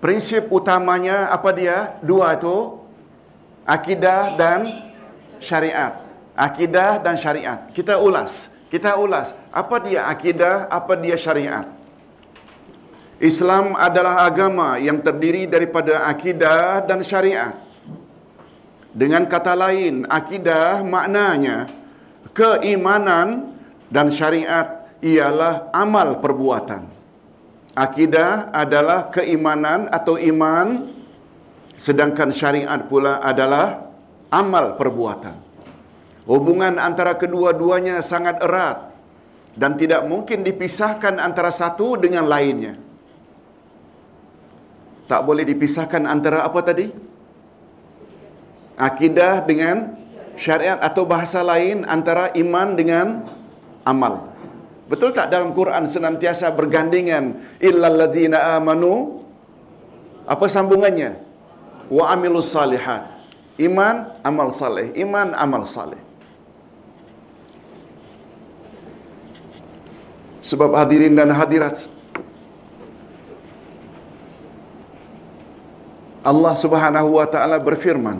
prinsip utamanya apa dia? Dua itu akidah dan syariat. Akidah dan syariat. Kita ulas. Kita ulas. Apa dia akidah, apa dia syariat? Islam adalah agama yang terdiri daripada akidah dan syariat. Dengan kata lain, akidah maknanya keimanan dan syariat ialah amal perbuatan. Akidah adalah keimanan atau iman sedangkan syariat pula adalah amal perbuatan. Hubungan antara kedua-duanya sangat erat dan tidak mungkin dipisahkan antara satu dengan lainnya. Tak boleh dipisahkan antara apa tadi? Akidah dengan syariat atau bahasa lain antara iman dengan amal. Betul tak dalam Quran senantiasa bergandingan illal ladzina amanu apa sambungannya? Wa amilus salihat. Iman, amal saleh. Iman, amal saleh. Sebab hadirin dan hadirat Allah Subhanahu wa taala berfirman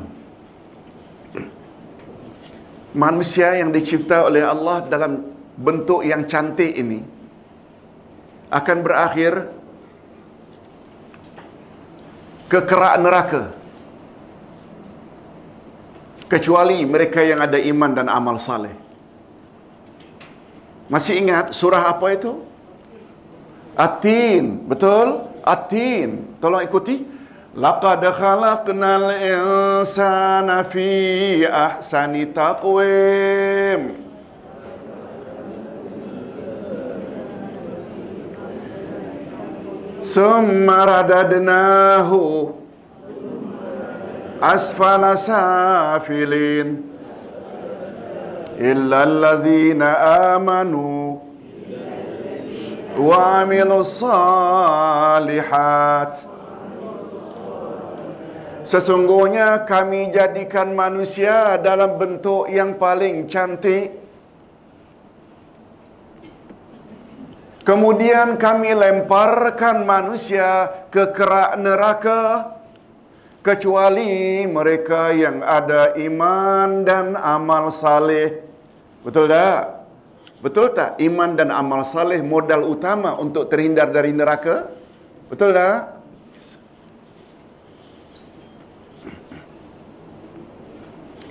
Manusia yang dicipta oleh Allah dalam bentuk yang cantik ini akan berakhir ke kerak neraka kecuali mereka yang ada iman dan amal saleh. Masih ingat surah apa itu? Atin, betul? Atin. Tolong ikuti. Laqad khalaqnal insana fi ahsani taqwim. Summa radadnahu asfala safilin illa alladhina amanu wa amilus salihat. Sesungguhnya kami jadikan manusia dalam bentuk yang paling cantik. Kemudian kami lemparkan manusia ke kerak neraka kecuali mereka yang ada iman dan amal saleh. Betul tak? Betul tak? Iman dan amal saleh modal utama untuk terhindar dari neraka? Betul tak?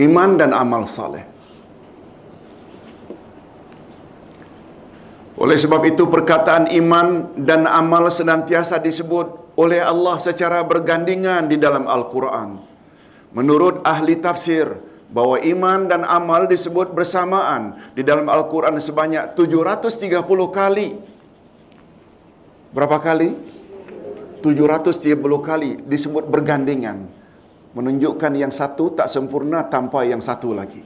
Iman dan amal saleh. Oleh sebab itu perkataan iman dan amal senantiasa disebut oleh Allah secara bergandingan di dalam Al-Quran. Menurut ahli tafsir, bahawa iman dan amal disebut bersamaan di dalam Al-Quran sebanyak 730 kali. Berapa kali? 730 kali disebut bergandingan. Menunjukkan yang satu tak sempurna tanpa yang satu lagi.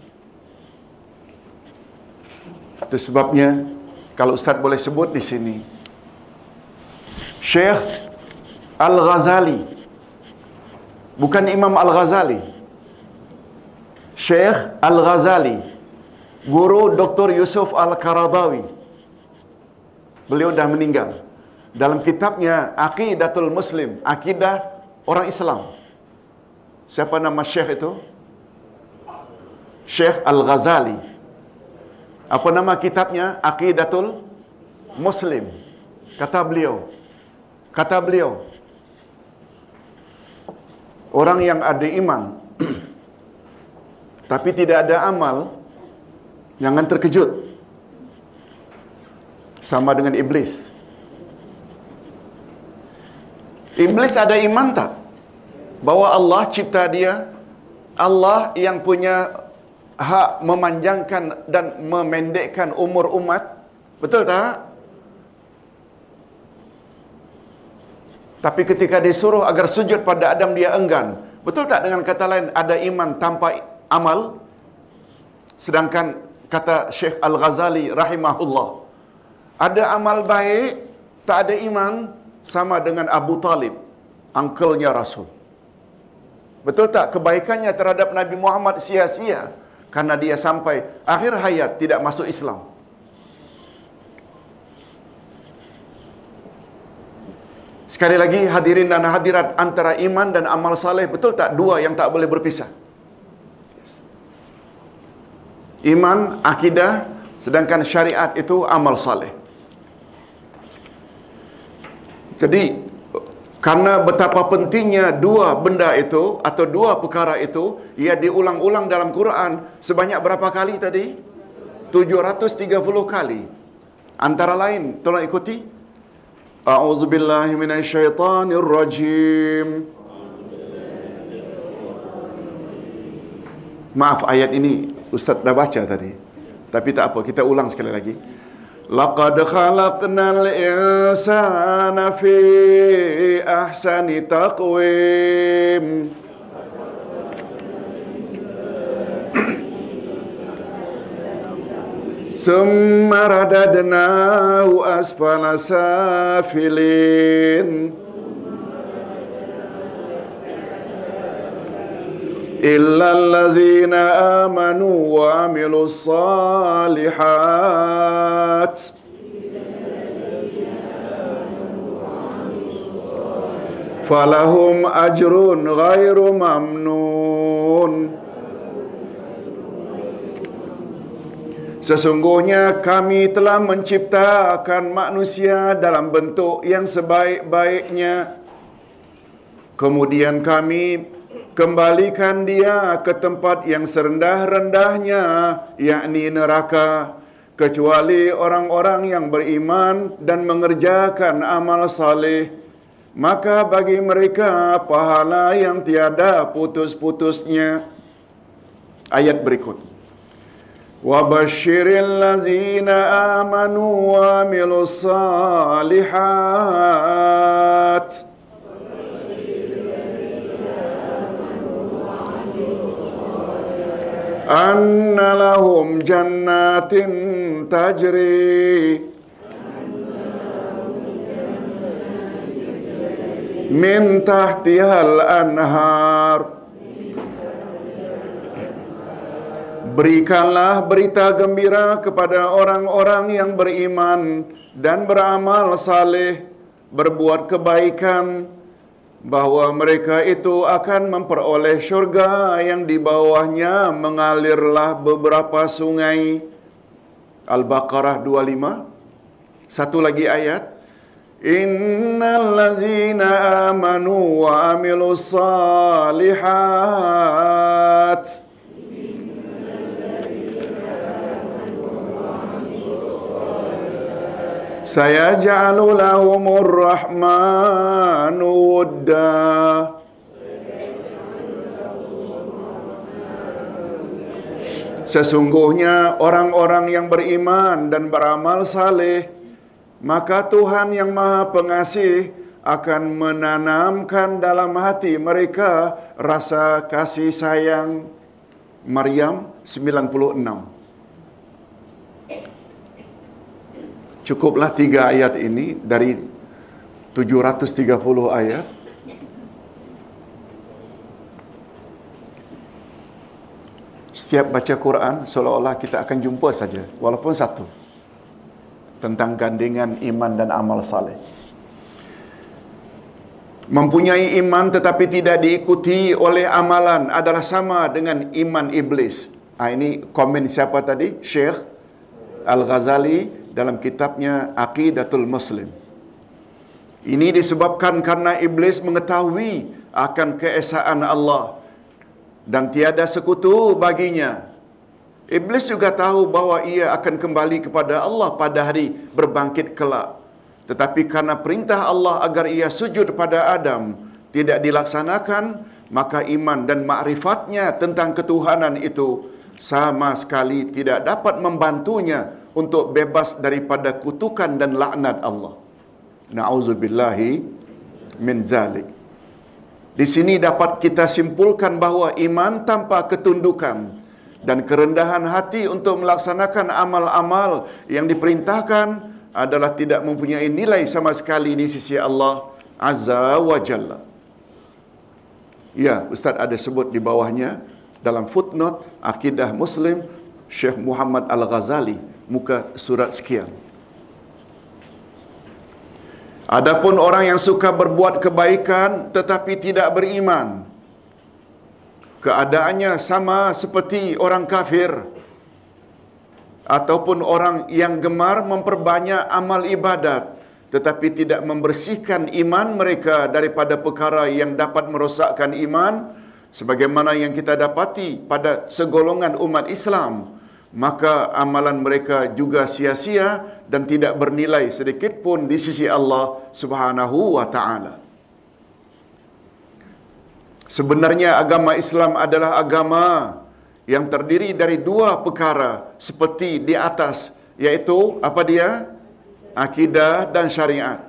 Itu sebabnya, kalau Ustaz boleh sebut di sini, Syekh Al-Ghazali, bukan Imam Al-Ghazali, Syekh Al-Ghazali, guru Dr. Yusuf Al-Karadawi. Beliau dah meninggal. Dalam kitabnya Aqidatul Muslim, akidah orang Islam. Siapa nama Syekh itu? Syekh Al-Ghazali. Apa nama kitabnya? Aqidatul Muslim. Kata beliau. Kata beliau. Orang yang ada iman [clears throat] tapi tidak ada amal, jangan terkejut. Sama dengan iblis. Iblis ada iman tak? Bahawa Allah cipta dia, Allah yang punya hak memanjangkan dan memendekkan umur umat. Betul tak? Tapi ketika disuruh agar sujud pada Adam dia enggan. Betul tak dengan kata lain ada iman tanpa amal sedangkan kata Syekh Al-Ghazali rahimahullah ada amal baik tak ada iman sama dengan Abu Talib angkelnya Rasul betul tak kebaikannya terhadap Nabi Muhammad sia-sia karena dia sampai akhir hayat tidak masuk Islam. Sekali lagi hadirin dan hadirat antara iman dan amal saleh betul tak? Dua yang tak boleh berpisah. Iman, akidah, sedangkan syariat itu amal saleh. Jadi, karena betapa pentingnya dua benda itu atau dua perkara itu, ia diulang-ulang dalam Quran sebanyak berapa kali tadi? 730 kali. Antara lain, tolong ikuti. A'udzubillahi minasyaitanirrajim. Maaf ayat ini Ustaz dah baca tadi. Tapi tak apa, kita ulang sekali lagi. Laqad khalaqnal insana fi ahsani taqwim. ثم رددناه أسفل سافلين إلا الذين آمنوا وعملوا الصالحات فلهم أجر غير ممنون Sesungguhnya kami telah menciptakan manusia dalam bentuk yang sebaik-baiknya. Kemudian kami kembalikan dia ke tempat yang serendah-rendahnya, yakni neraka, kecuali orang-orang yang beriman dan mengerjakan amal saleh. maka bagi mereka pahala yang tiada putus-putusnya. Ayat berikut. Wa basyiril ladzina amanu wa anna lahum jannatin tajri min tahtihal anhar Berikanlah berita gembira kepada orang-orang yang beriman dan beramal saleh, berbuat kebaikan, bahawa mereka itu akan memperoleh syurga yang di bawahnya mengalirlah beberapa sungai. Al-Baqarah 25. Satu lagi ayat. Innal ladzina amanu wa amilus salihat. Saya lahumur rahmanu wudda. Sesungguhnya orang-orang yang beriman dan beramal saleh, maka Tuhan yang Maha Pengasih akan menanamkan dalam hati mereka rasa kasih sayang. Maryam 96. Cukuplah tiga ayat ini dari 730 ayat. Setiap baca Quran seolah-olah kita akan jumpa saja walaupun satu tentang gandengan iman dan amal saleh. Mempunyai iman tetapi tidak diikuti oleh amalan adalah sama dengan iman iblis. Ha, ini komen siapa tadi? Syekh Al-Ghazali dalam kitabnya Aqidatul Muslim. Ini disebabkan karena iblis mengetahui akan keesaan Allah dan tiada sekutu baginya. Iblis juga tahu bahawa ia akan kembali kepada Allah pada hari berbangkit kelak. Tetapi karena perintah Allah agar ia sujud pada Adam tidak dilaksanakan, maka iman dan makrifatnya tentang ketuhanan itu sama sekali tidak dapat membantunya untuk bebas daripada kutukan dan laknat Allah. Na'udzubillahi min zalik. Di sini dapat kita simpulkan bahawa iman tanpa ketundukan dan kerendahan hati untuk melaksanakan amal-amal yang diperintahkan adalah tidak mempunyai nilai sama sekali di sisi Allah Azza wa Jalla. Ya, Ustaz ada sebut di bawahnya dalam footnote Akidah Muslim Syekh Muhammad Al-Ghazali muka surat sekian. Adapun orang yang suka berbuat kebaikan tetapi tidak beriman. Keadaannya sama seperti orang kafir ataupun orang yang gemar memperbanyak amal ibadat tetapi tidak membersihkan iman mereka daripada perkara yang dapat merosakkan iman sebagaimana yang kita dapati pada segolongan umat Islam maka amalan mereka juga sia-sia dan tidak bernilai sedikit pun di sisi Allah Subhanahu wa taala. Sebenarnya agama Islam adalah agama yang terdiri dari dua perkara seperti di atas yaitu apa dia? Akidah dan syariat.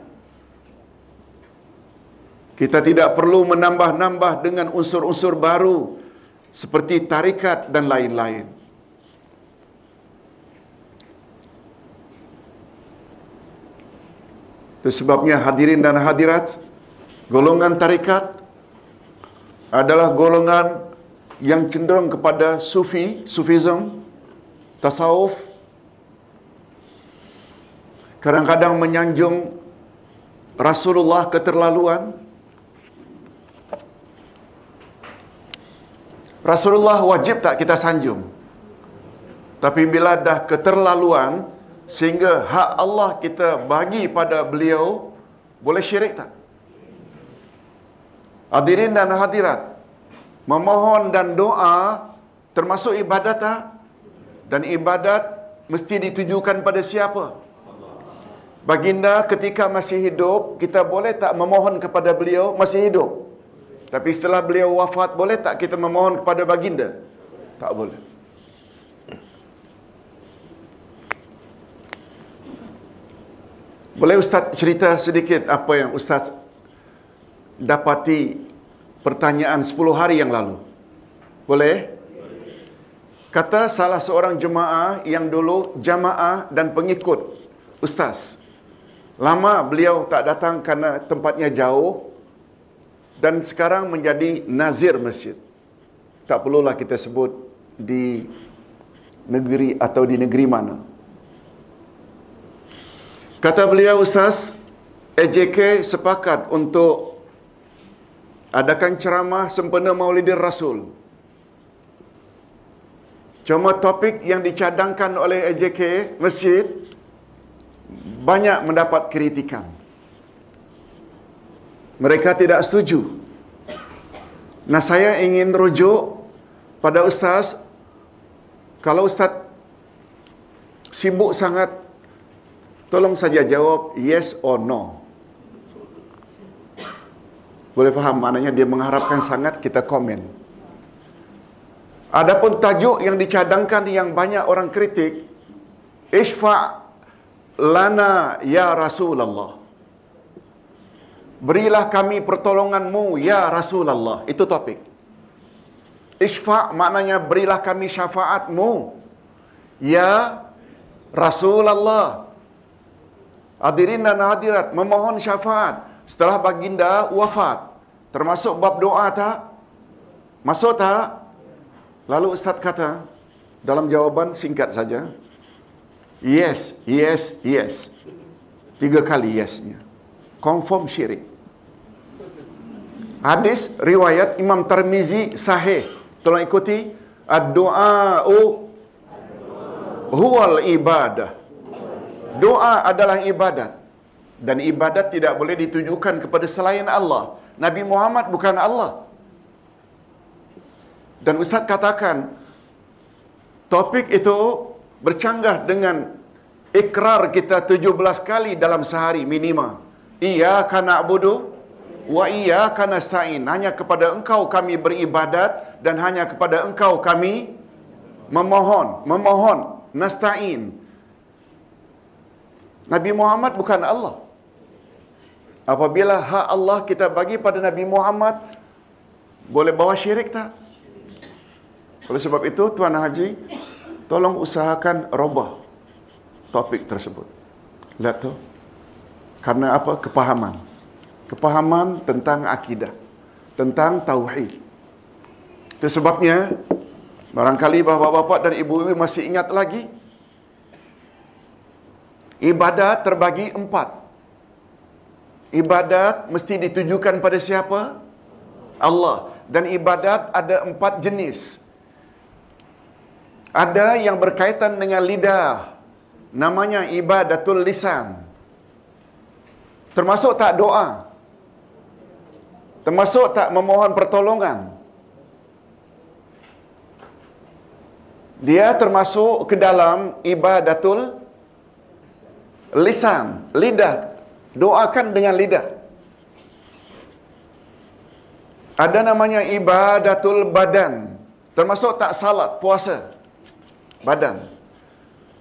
Kita tidak perlu menambah-nambah dengan unsur-unsur baru seperti tarikat dan lain-lain. Itu sebabnya hadirin dan hadirat, golongan tarikat adalah golongan yang cenderung kepada sufi, sufism, tasawuf. Kadang-kadang menyanjung Rasulullah keterlaluan. Rasulullah wajib tak kita sanjung. Tapi bila dah keterlaluan, sehingga hak Allah kita bagi pada beliau boleh syirik tak? Hadirin dan hadirat, memohon dan doa termasuk ibadat tak? Dan ibadat mesti ditujukan pada siapa? Baginda ketika masih hidup, kita boleh tak memohon kepada beliau masih hidup? Tapi setelah beliau wafat, boleh tak kita memohon kepada baginda? Tak boleh. Boleh Ustaz cerita sedikit apa yang Ustaz dapati pertanyaan 10 hari yang lalu? Boleh? Kata salah seorang jemaah yang dulu jamaah dan pengikut Ustaz. Lama beliau tak datang kerana tempatnya jauh dan sekarang menjadi nazir masjid. Tak perlulah kita sebut di negeri atau di negeri mana. Kata beliau Ustaz, AJK sepakat untuk adakan ceramah sempena Maulidir Rasul. Cuma topik yang dicadangkan oleh AJK Masjid banyak mendapat kritikan. Mereka tidak setuju. Nah saya ingin rujuk pada Ustaz, kalau Ustaz sibuk sangat, tolong saja jawab yes or no. Boleh faham maknanya dia mengharapkan sangat kita komen. Adapun tajuk yang dicadangkan yang banyak orang kritik, Ishfa' lana ya Rasulullah. Berilah kami pertolonganmu ya Rasulullah. Itu topik. Ishfa' maknanya berilah kami syafaatmu ya Rasulullah. Hadirin dan hadirat memohon syafaat setelah baginda wafat. Termasuk bab doa tak? Masuk tak? Lalu Ustaz kata dalam jawapan singkat saja. Yes, yes, yes. Tiga kali yesnya. Confirm syirik. Hadis riwayat Imam Tarmizi sahih. Tolong ikuti. Ad-du'a'u huwal ibadah. Doa adalah ibadat. Dan ibadat tidak boleh ditujukan kepada selain Allah. Nabi Muhammad bukan Allah. Dan Ustaz katakan, topik itu bercanggah dengan ikrar kita 17 kali dalam sehari minima. Iya kana abudu wa iya kana stain. Hanya kepada engkau kami beribadat dan hanya kepada engkau kami memohon, memohon, nasta'in. Nabi Muhammad bukan Allah. Apabila hak Allah kita bagi pada Nabi Muhammad, boleh bawa syirik tak? Oleh sebab itu, Tuan Haji, tolong usahakan robah topik tersebut. Lihat tu. Karena apa? Kepahaman. Kepahaman tentang akidah. Tentang tauhid. Itu sebabnya, barangkali bapak-bapak dan ibu-ibu masih ingat lagi, ibadat terbagi empat. Ibadat mesti ditujukan pada siapa? Allah. Dan ibadat ada empat jenis. Ada yang berkaitan dengan lidah. Namanya ibadatul lisan. Termasuk tak doa. Termasuk tak memohon pertolongan. Dia termasuk ke dalam ibadatul lisan, lidah. Doakan dengan lidah. Ada namanya ibadatul badan. Termasuk tak salat, puasa. Badan.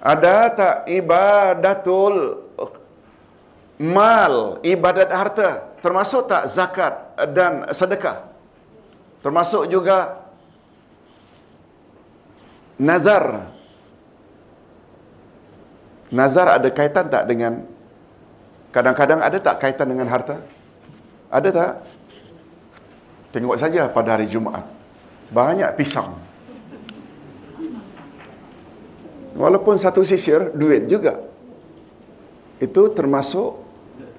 Ada tak ibadatul mal, ibadat harta. Termasuk tak zakat dan sedekah. Termasuk juga nazar. Nazar ada kaitan tak dengan kadang-kadang ada tak kaitan dengan harta? Ada tak? Tengok saja pada hari Jumaat. Banyak pisang. Walaupun satu sisir, duit juga. Itu termasuk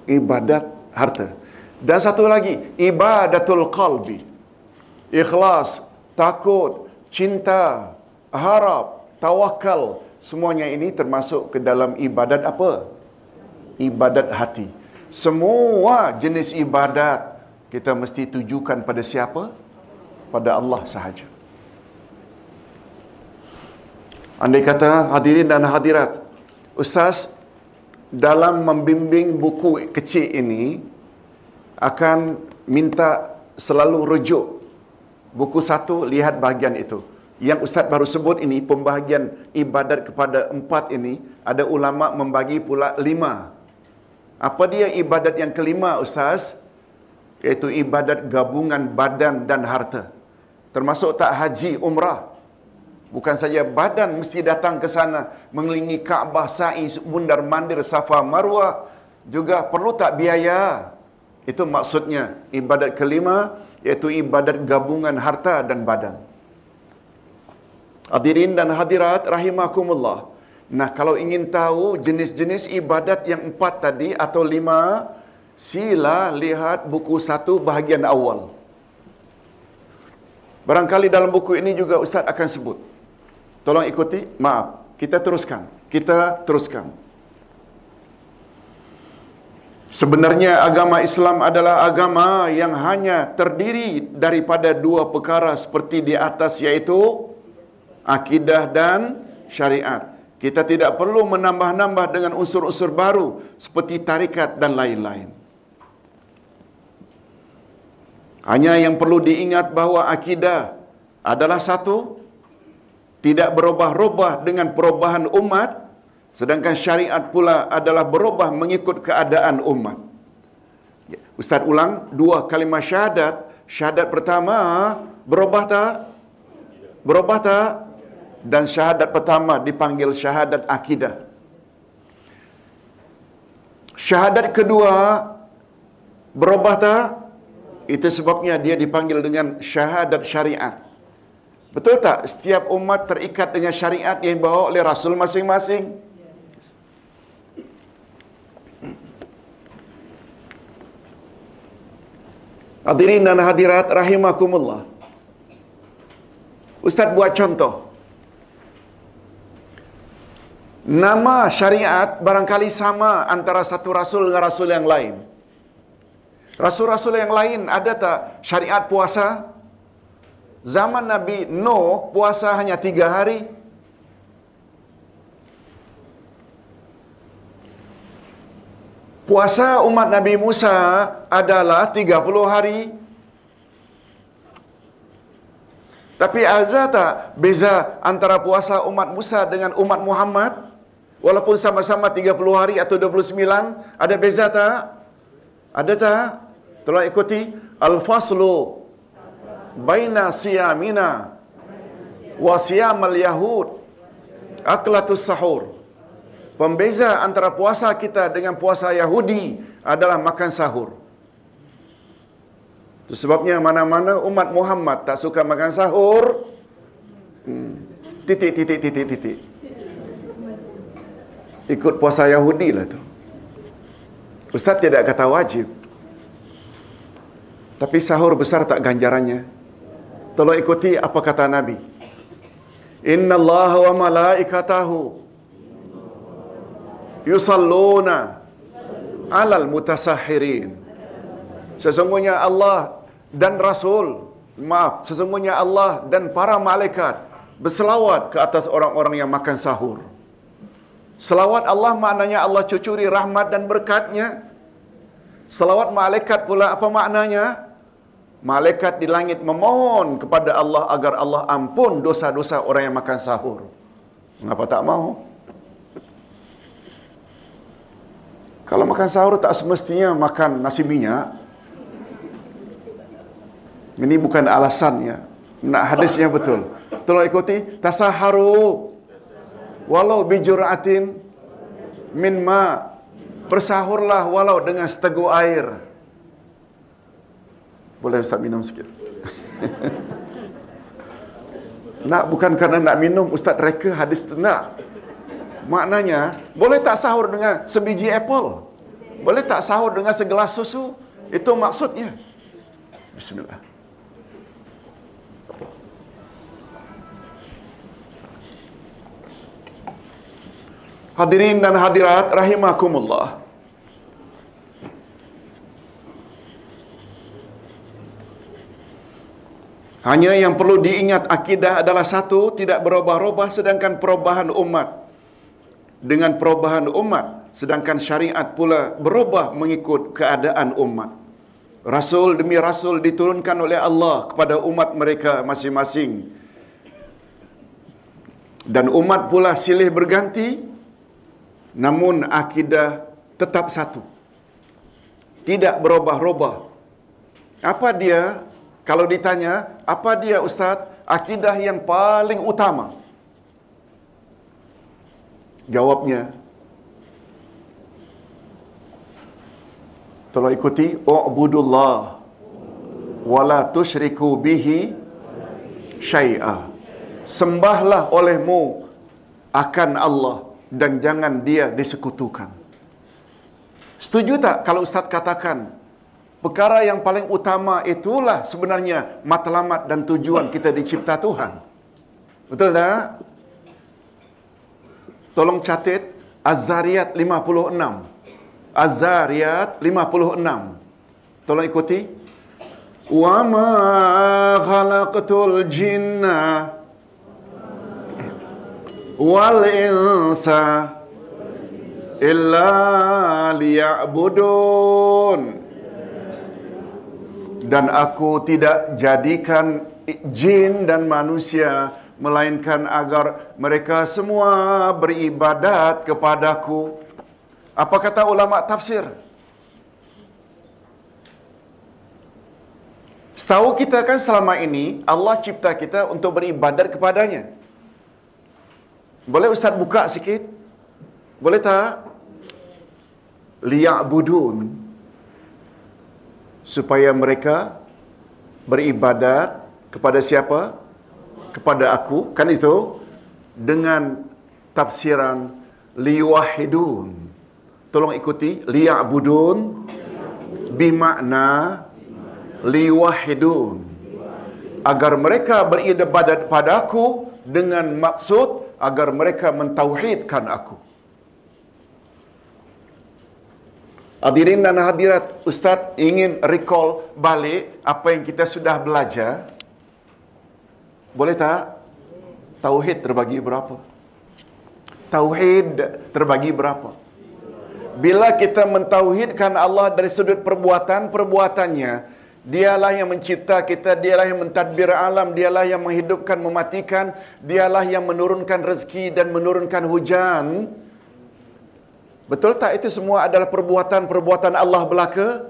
ibadat harta. Dan satu lagi, ibadatul qalbi. Ikhlas, takut, cinta, harap, tawakal. Semuanya ini termasuk ke dalam ibadat apa? Ibadat hati. Semua jenis ibadat kita mesti tujukan pada siapa? Pada Allah sahaja. Andai kata hadirin dan hadirat, Ustaz dalam membimbing buku kecil ini akan minta selalu rujuk buku satu lihat bahagian itu. Yang Ustaz baru sebut ini pembahagian ibadat kepada empat ini ada ulama membagi pula lima. Apa dia ibadat yang kelima Ustaz? Iaitu ibadat gabungan badan dan harta. Termasuk tak haji umrah. Bukan saja badan mesti datang ke sana mengelilingi Kaabah, sa'i, bundar mandir, safa, marwah. Juga perlu tak biaya? Itu maksudnya ibadat kelima iaitu ibadat gabungan harta dan badan. Hadirin dan hadirat rahimakumullah. Nah, kalau ingin tahu jenis-jenis ibadat yang empat tadi atau lima, sila lihat buku satu bahagian awal. Barangkali dalam buku ini juga Ustaz akan sebut. Tolong ikuti. Maaf, kita teruskan. Kita teruskan. Sebenarnya agama Islam adalah agama yang hanya terdiri daripada dua perkara seperti di atas yaitu akidah dan syariat. Kita tidak perlu menambah-nambah dengan unsur-unsur baru seperti tarikat dan lain-lain. Hanya yang perlu diingat bahawa akidah adalah satu, tidak berubah-ubah dengan perubahan umat, sedangkan syariat pula adalah berubah mengikut keadaan umat. Ya, Ustaz ulang, dua kalimah syahadat. Syahadat pertama, berubah tak? Berubah tak? Dan syahadat pertama dipanggil syahadat akidah. Syahadat kedua, berubah tak? Itu sebabnya dia dipanggil dengan syahadat syariat. Betul tak? Setiap umat terikat dengan syariat yang dibawa oleh Rasul masing-masing. Hadirin dan hadirat rahimakumullah. Ustaz buat contoh. Nama syariat barangkali sama antara satu rasul dengan rasul yang lain. Rasul-rasul yang lain ada tak syariat puasa? Zaman Nabi Nuh puasa hanya tiga hari. Puasa umat Nabi Musa adalah 30 hari. Tapi ada tak beza antara puasa umat Musa dengan umat Muhammad? Walaupun sama-sama 30 hari atau 29, ada beza tak? Ada tak? Tolong ikuti. Al-faslu baina siyamina wa siyamal yahud aklatus sahur. Pembeza antara puasa kita dengan puasa Yahudi adalah makan sahur. Itu sebabnya mana-mana umat Muhammad tak suka makan sahur. Hmm. Titik, titik, titik, titik. Ikut puasa Yahudi lah tu. Ustaz tidak kata wajib. Tapi sahur besar tak ganjarannya. Tolong ikuti apa kata Nabi. Inna Allah wa malaikatahu yusalluna alal mutasahirin. Sesungguhnya Allah dan Rasul, maaf, sesungguhnya Allah dan para malaikat berselawat ke atas orang-orang yang makan sahur. Selawat Allah maknanya Allah cucuri rahmat dan berkatnya. Selawat malaikat pula apa maknanya? Malaikat di langit memohon kepada Allah agar Allah ampun dosa-dosa orang yang makan sahur. Mengapa tak mau? Kalau makan sahur tak semestinya makan nasi minyak. Ini bukan alasannya. Nak hadisnya betul. Tolong ikuti. Tasaharu. Walau bijuratin min ma. Bersahurlah walau dengan seteguk air. Boleh Ustaz minum sikit? [laughs] nak bukan kerana nak minum Ustaz reka hadis tu nak. Maknanya, boleh tak sahur dengan sebiji apple? Boleh tak sahur dengan segelas susu? Itu maksudnya. Bismillah. Hadirin dan hadirat rahimakumullah. Hanya yang perlu diingat akidah adalah satu, tidak berubah-ubah sedangkan perubahan umat dengan perubahan umat sedangkan syariat pula berubah mengikut keadaan umat. Rasul demi rasul diturunkan oleh Allah kepada umat mereka masing-masing. Dan umat pula silih berganti namun akidah tetap satu. Tidak berubah-ubah. Apa dia kalau ditanya, apa dia ustaz akidah yang paling utama? Jawabnya Tolong ikuti U'budullah Wala tushriku bihi Syai'ah Sembahlah olehmu Akan Allah Dan jangan dia disekutukan Setuju tak kalau Ustaz katakan Perkara yang paling utama itulah sebenarnya matlamat dan tujuan kita dicipta Tuhan. Betul tak? Tolong catat Az-Zariyat 56. Az-Zariyat 56. Tolong ikuti. Wa ma khalaqtul jinna wal insa illa liya'budun dan aku tidak jadikan jin dan manusia melainkan agar mereka semua beribadat kepadaku. Apa kata ulama tafsir? Setahu kita kan selama ini Allah cipta kita untuk beribadat kepadanya. Boleh Ustaz buka sikit? Boleh tak? Liya'budun. Supaya mereka beribadat kepada siapa? Kepada aku. Kan itu? Dengan tafsiran liwahidun. Tolong ikuti. Liya'budun. Bimakna liwahidun. Agar mereka beribadat pada aku dengan maksud agar mereka mentauhidkan aku. Hadirin dan hadirat, Ustaz ingin recall balik apa yang kita sudah belajar. Boleh tak? Tauhid terbagi berapa? Tauhid terbagi berapa? Bila kita mentauhidkan Allah dari sudut perbuatan-perbuatannya, dialah yang mencipta kita, dialah yang mentadbir alam, dialah yang menghidupkan, mematikan, dialah yang menurunkan rezeki dan menurunkan hujan. Betul tak itu semua adalah perbuatan-perbuatan Allah belaka?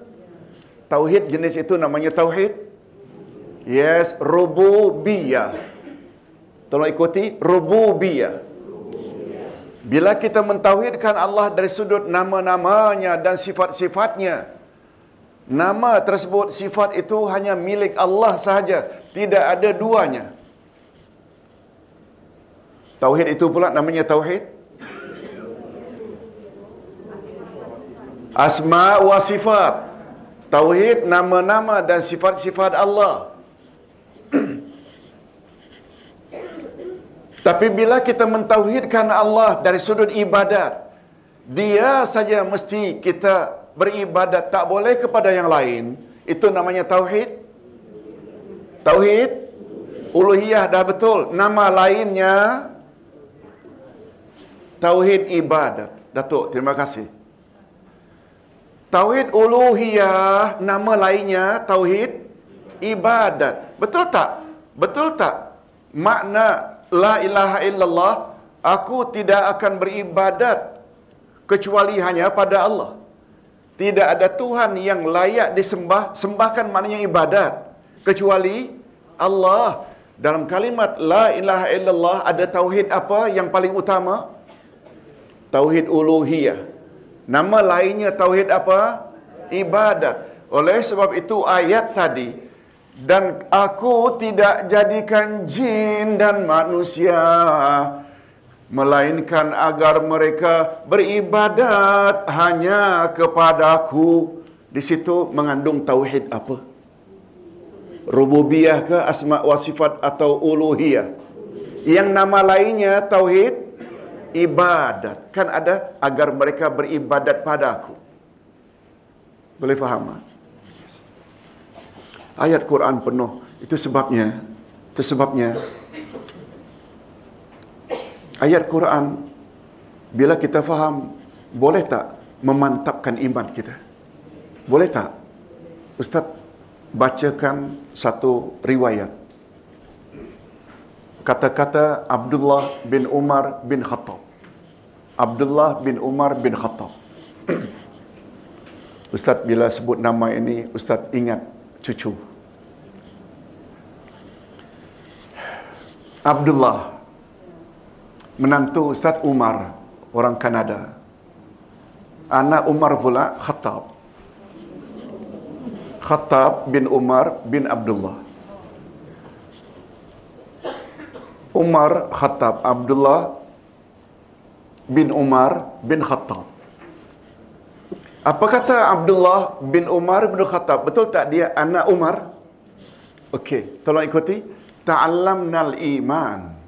Tauhid jenis itu namanya tauhid. Yes, rububiyah. Tolong ikuti rububiyah. Bila kita mentauhidkan Allah dari sudut nama-namanya dan sifat-sifatnya, nama tersebut sifat itu hanya milik Allah sahaja, tidak ada duanya. Tauhid itu pula namanya tauhid Asma wa sifat. Tauhid nama-nama dan sifat-sifat Allah. [clears throat] Tapi bila kita mentauhidkan Allah dari sudut ibadat, dia saja mesti kita beribadat, tak boleh kepada yang lain. Itu namanya tauhid. Tauhid uluhiyah dah betul. Nama lainnya tauhid ibadat. Datuk, terima kasih. Tauhid uluhiyah nama lainnya tauhid ibadat. Betul tak? Betul tak? Makna la ilaha illallah aku tidak akan beribadat kecuali hanya pada Allah. Tidak ada Tuhan yang layak disembah, sembahkan maknanya ibadat kecuali Allah. Dalam kalimat la ilaha illallah ada tauhid apa yang paling utama? Tauhid uluhiyah. Nama lainnya tauhid apa? Ibadat. Oleh sebab itu ayat tadi dan aku tidak jadikan jin dan manusia melainkan agar mereka beribadat hanya kepadaku. Di situ mengandung tauhid apa? Rububiyah ke asma wa sifat atau uluhiyah? Yang nama lainnya tauhid ibadat. Kan ada agar mereka beribadat padaku. Boleh faham? Ayat Quran penuh. Itu sebabnya. Itu sebabnya. Ayat Quran. Bila kita faham boleh tak memantapkan iman kita? Boleh tak? Ustaz bacakan satu riwayat. Kata-kata Abdullah bin Umar bin Khattab. Abdullah bin Umar bin Khattab. [clears throat] Ustaz bila sebut nama ini, Ustaz ingat cucu. Abdullah menantu Ustaz Umar orang Kanada. Anak Umar pula Khattab. Khattab bin Umar bin Abdullah. Umar Khattab Abdullah bin Umar bin Khattab. Apa kata Abdullah bin Umar bin Khattab? Betul tak dia anak Umar? Okey, tolong ikuti. Ta'allamnal iman.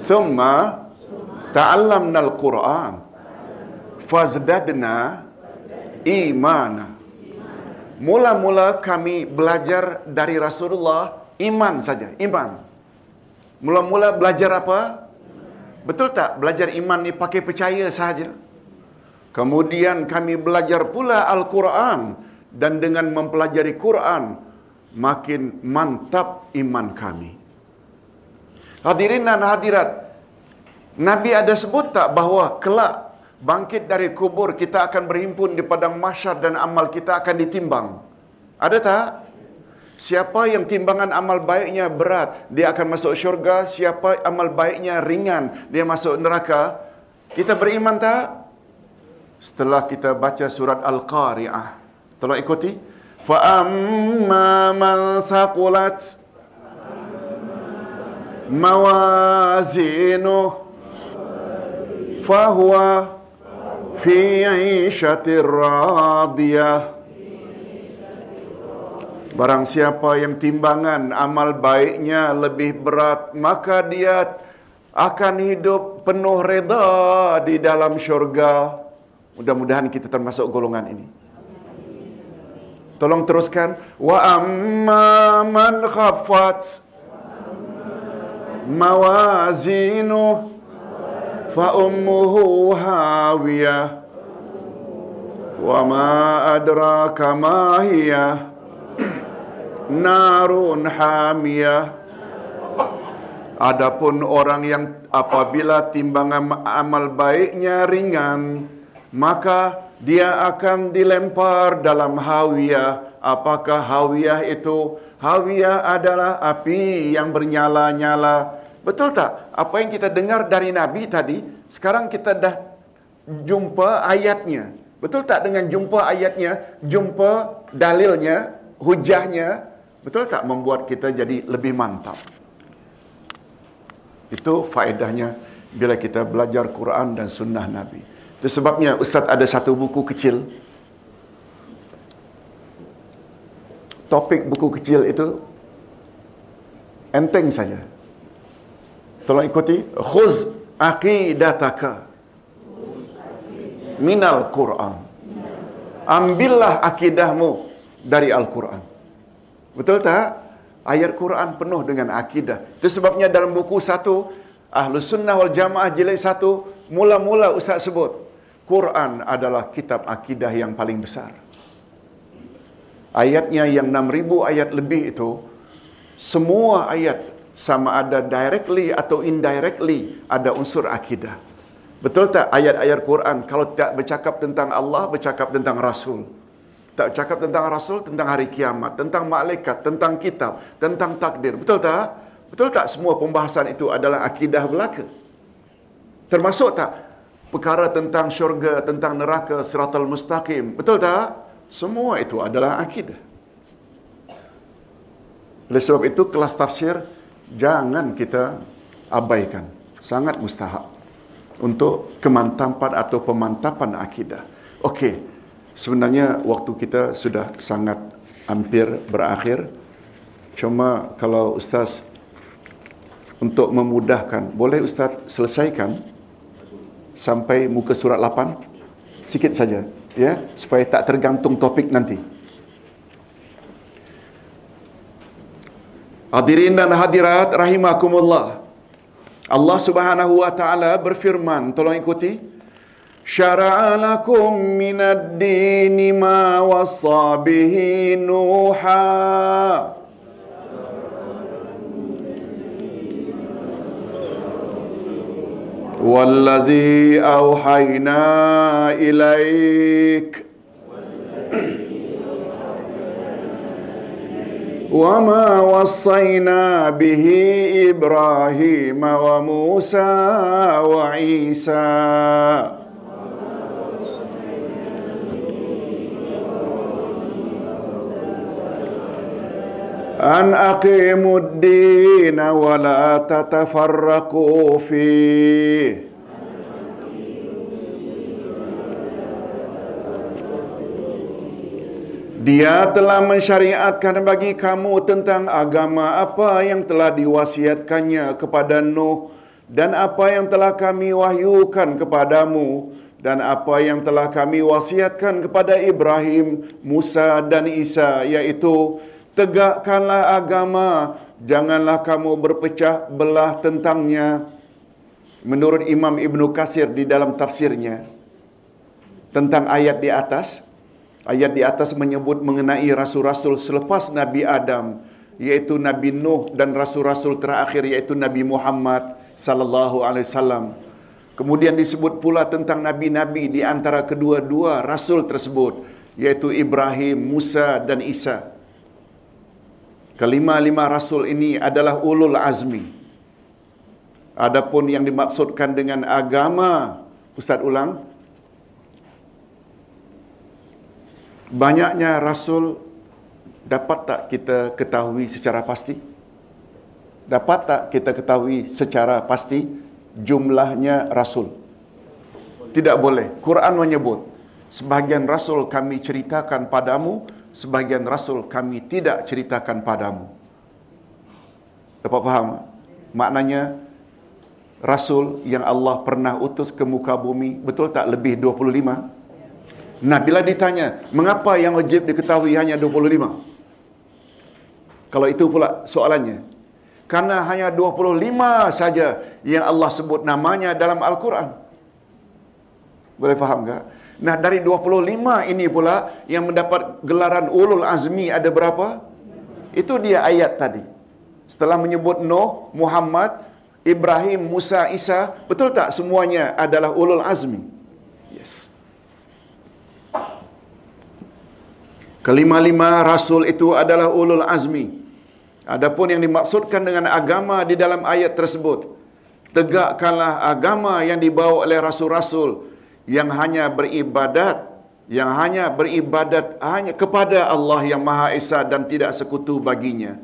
Summa ta'allamnal Quran. Fazdadna imana. Mula-mula kami belajar dari Rasulullah iman saja, iman. Mula-mula belajar apa? Betul tak? Belajar iman ni pakai percaya saja. Kemudian kami belajar pula Al-Quran dan dengan mempelajari Quran makin mantap iman kami. Hadirin dan hadirat, Nabi ada sebut tak bahawa kelak bangkit dari kubur kita akan berhimpun di padang mahsyar dan amal kita akan ditimbang? Ada tak? Siapa yang timbangan amal baiknya berat, dia akan masuk syurga. Siapa amal baiknya ringan, dia masuk neraka. Kita beriman tak? Setelah kita baca surat Al-Qari'ah. Tolong ikuti. فَأَمَّا مَنْ ثَقُلَتْ مَوَازِينُهُ فَهُوَ فِي عِيشَةٍ رَاضِيَةٍ Barang siapa yang timbangan amal baiknya lebih berat, maka dia akan hidup penuh reda di dalam syurga. Mudah-mudahan kita termasuk golongan ini. Tolong teruskan. Wa amma man khaffat ummuhu hawiyah wa ma adraka ma hiya narun hamiyah Adapun orang yang apabila timbangan amal baiknya ringan, maka dia akan dilempar dalam hawiyah. Apakah hawiyah itu? Hawiyah adalah api yang bernyala-nyala. Betul tak? Apa yang kita dengar dari Nabi tadi, sekarang kita dah jumpa ayatnya. Betul tak dengan jumpa ayatnya, jumpa dalilnya, hujahnya, betul tak membuat kita jadi lebih mantap? Itu faedahnya bila kita belajar Quran dan sunnah Nabi. Itu sebabnya Ustaz ada satu buku kecil. Topik buku kecil itu enteng saja. Tolong ikuti. Khuz aqidataka minal Quran. Ambillah akidahmu dari Al-Quran. Betul tak? Ayat Quran penuh dengan akidah. Itu sebabnya dalam buku satu, Ahlus Sunnah wal Jamaah jilid satu, mula-mula Ustaz sebut, Quran adalah kitab akidah yang paling besar. Ayatnya yang 6000 ayat lebih itu, semua ayat sama ada directly atau indirectly ada unsur akidah. Betul tak ayat-ayat Quran kalau tak bercakap tentang Allah, bercakap tentang Rasul. Tak bercakap tentang Rasul, tentang hari kiamat, tentang malaikat, tentang kitab, tentang takdir. Betul tak? Betul tak semua pembahasan itu adalah akidah belaka? Termasuk tak perkara tentang syurga, tentang neraka, siratal mustaqim. Betul tak? Semua itu adalah akidah. Oleh sebab itu kelas tafsir jangan kita abaikan. Sangat mustahak untuk kemantapan atau pemantapan akidah. Okey. Sebenarnya waktu kita sudah sangat hampir berakhir. Cuma kalau ustaz untuk memudahkan, boleh ustaz selesaikan sampai muka surat 8 sikit saja ya supaya tak tergantung topik nanti. Hadirin dan hadirat rahimakumullah. Allah Subhanahu wa taala berfirman tolong ikuti. Syara'a lakum minad dini ma wasabihi nuha. والذي أوحينا إليك. وما وصينا به إبراهيم وموسى وعيسى. أن أقيموا الدين ولا تتفرقوا فيه Dia telah mensyariatkan bagi kamu tentang agama apa yang telah diwasiatkannya kepada Nuh dan apa yang telah kami wahyukan kepadamu dan apa yang telah kami wasiatkan kepada Ibrahim, Musa dan Isa yaitu tegakkanlah agama janganlah kamu berpecah belah tentangnya menurut Imam Ibnu Kasir di dalam tafsirnya tentang ayat di atas Ayat di atas menyebut mengenai rasul-rasul selepas Nabi Adam, yaitu Nabi Nuh dan rasul-rasul terakhir yaitu Nabi Muhammad sallallahu alaihi wasallam. Kemudian disebut pula tentang nabi-nabi di antara kedua-dua rasul tersebut, yaitu Ibrahim, Musa dan Isa. Kelima-lima rasul ini adalah ulul azmi. Adapun yang dimaksudkan dengan agama, Ustaz ulang, Banyaknya rasul dapat tak kita ketahui secara pasti? Dapat tak kita ketahui secara pasti jumlahnya rasul? Tidak boleh. Quran menyebut sebahagian rasul kami ceritakan padamu, sebahagian rasul kami tidak ceritakan padamu. Dapat faham? Maknanya rasul yang Allah pernah utus ke muka bumi betul tak lebih 25? Nah, bila ditanya, mengapa yang wajib diketahui hanya 25? Kalau itu pula soalannya. Karena hanya 25 saja yang Allah sebut namanya dalam Al-Quran. Boleh faham tak? Nah, dari 25 ini pula yang mendapat gelaran ulul azmi ada berapa? Itu dia ayat tadi. Setelah menyebut Nuh, Muhammad, Ibrahim, Musa, Isa, betul tak semuanya adalah ulul azmi? Kelima-lima rasul itu adalah ulul azmi. Adapun yang dimaksudkan dengan agama di dalam ayat tersebut, tegakkanlah agama yang dibawa oleh rasul-rasul yang hanya beribadat, yang hanya beribadat hanya kepada Allah yang Maha Esa dan tidak sekutu baginya.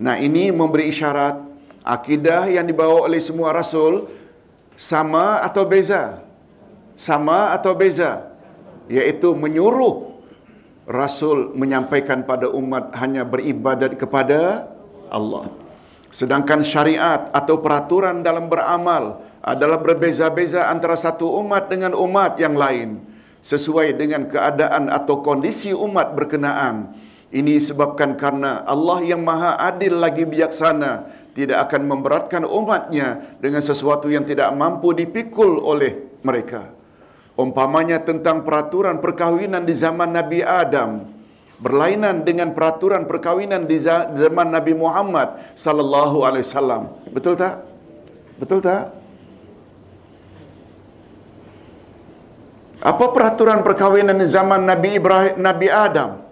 Nah, ini memberi isyarat akidah yang dibawa oleh semua rasul sama atau beza? Sama atau beza? Yaitu menyuruh Rasul menyampaikan pada umat hanya beribadat kepada Allah. Sedangkan syariat atau peraturan dalam beramal adalah berbeza-beza antara satu umat dengan umat yang lain sesuai dengan keadaan atau kondisi umat berkenaan. Ini sebabkan karena Allah yang maha adil lagi bijaksana tidak akan memberatkan umatnya dengan sesuatu yang tidak mampu dipikul oleh mereka. Umpamanya tentang peraturan perkahwinan di zaman Nabi Adam berlainan dengan peraturan perkahwinan di zaman Nabi Muhammad sallallahu alaihi wasallam. Betul tak? Betul tak? Apa peraturan perkahwinan di zaman Nabi Ibrahim Nabi Adam?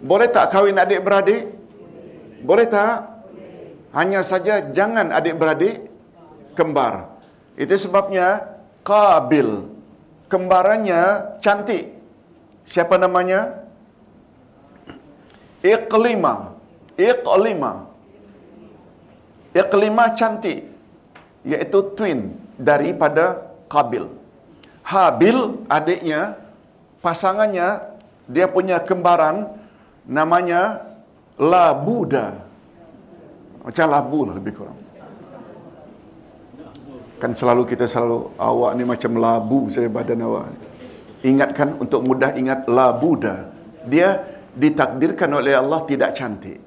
Boleh tak kahwin adik-beradik? Boleh tak? Hanya saja jangan adik-beradik kembar. Itu sebabnya Qabil kembarannya cantik. Siapa namanya? Iqlima. Iqlima. Iqlima cantik. Iaitu twin daripada Qabil. Habil adiknya, pasangannya, dia punya kembaran namanya Labuda. Macam labu lah lebih kurang. Kan selalu kita selalu awak ni macam labu saya badan awak. Ingatkan untuk mudah ingat labuda. Dia ditakdirkan oleh Allah tidak cantik.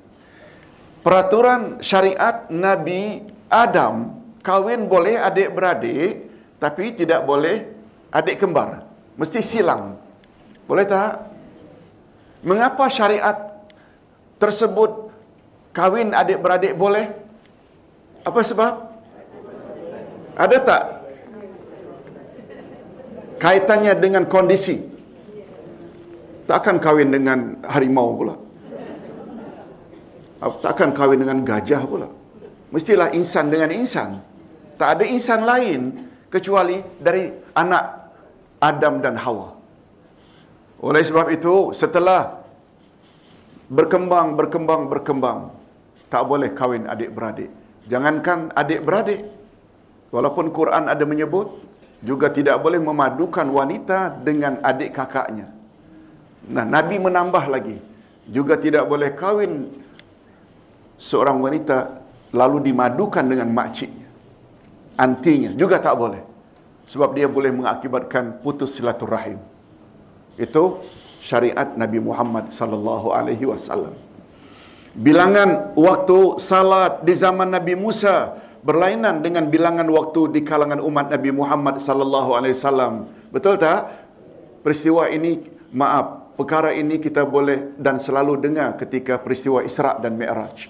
Peraturan syariat Nabi Adam kahwin boleh adik-beradik tapi tidak boleh adik kembar. Mesti silang. Boleh tak? Mengapa syariat tersebut kahwin adik-beradik boleh? Apa sebab? Ada tak kaitannya dengan kondisi? Takkan kahwin dengan harimau pula. Takkan kahwin dengan gajah pula. Mestilah insan dengan insan. Tak ada insan lain kecuali dari anak Adam dan Hawa. Oleh sebab itu, setelah berkembang, berkembang, berkembang, tak boleh kahwin adik-beradik. Jangankan adik-beradik, walaupun Quran ada menyebut, juga tidak boleh memadukan wanita dengan adik kakaknya. Nah, Nabi menambah lagi, juga tidak boleh kahwin seorang wanita lalu dimadukan dengan makciknya. Antinya juga tak boleh. Sebab dia boleh mengakibatkan putus silaturahim. Itu syariat Nabi Muhammad sallallahu alaihi wasallam. Bilangan waktu salat di zaman Nabi Musa berlainan dengan bilangan waktu di kalangan umat Nabi Muhammad sallallahu alaihi wasallam. Betul tak? Peristiwa ini maaf, perkara ini kita boleh dan selalu dengar ketika peristiwa Isra dan Mi'raj.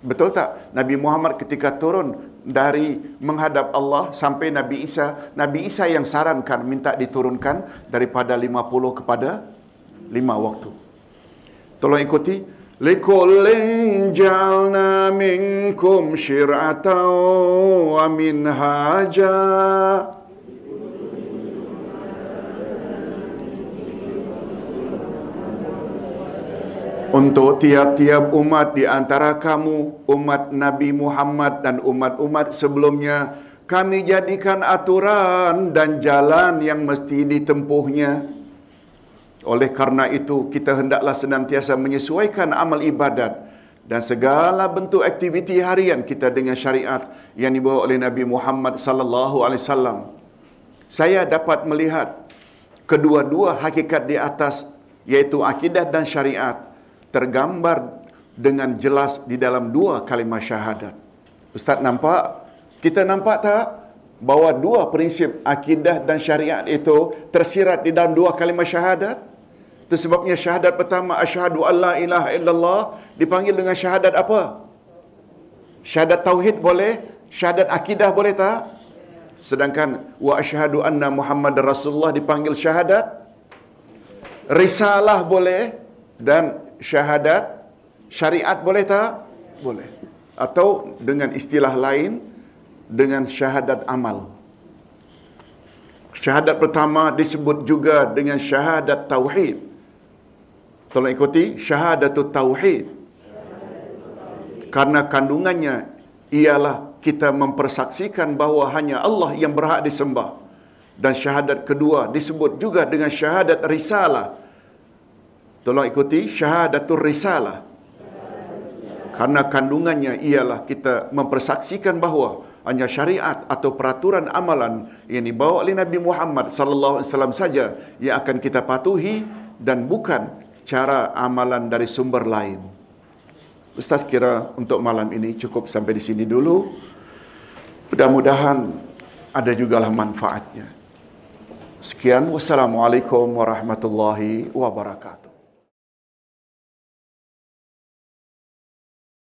Betul tak? Nabi Muhammad ketika turun dari menghadap Allah sampai Nabi Isa, Nabi Isa yang sarankan minta diturunkan daripada 50 kepada 5 waktu. Tolong ikuti. Likullin jalna minkum syir'atan wa untuk tiap-tiap umat di antara kamu, umat Nabi Muhammad dan umat-umat sebelumnya, kami jadikan aturan dan jalan yang mesti ditempuhnya. Oleh karena itu, kita hendaklah senantiasa menyesuaikan amal ibadat dan segala bentuk aktiviti harian kita dengan syariat yang dibawa oleh Nabi Muhammad sallallahu alaihi wasallam. Saya dapat melihat kedua-dua hakikat di atas yaitu akidah dan syariat tergambar dengan jelas di dalam dua kalimah syahadat. Ustaz nampak? Kita nampak tak? Bahawa dua prinsip akidah dan syariat itu tersirat di dalam dua kalimah syahadat. Itu sebabnya syahadat pertama, asyhadu an la ilaha illallah, dipanggil dengan syahadat apa? Syahadat tauhid boleh? Syahadat akidah boleh tak? Sedangkan wa asyhadu anna Muhammad Rasulullah dipanggil syahadat risalah boleh dan syahadat syariat boleh tak? Boleh. Atau dengan istilah lain dengan syahadat amal. Syahadat pertama disebut juga dengan syahadat tauhid. Tolong ikuti syahadatut tauhid. Karena kandungannya ialah kita mempersaksikan bahawa hanya Allah yang berhak disembah. Dan syahadat kedua disebut juga dengan syahadat risalah. Tolong ikuti syahadatul risalah. Karena kandungannya ialah kita mempersaksikan bahawa hanya syariat atau peraturan amalan yang dibawa oleh Nabi Muhammad sallallahu alaihi wasallam saja yang akan kita patuhi dan bukan cara amalan dari sumber lain. Ustaz kira untuk malam ini cukup sampai di sini dulu. Mudah-mudahan ada jugalah manfaatnya. Sekian wassalamualaikum warahmatullahi wabarakatuh.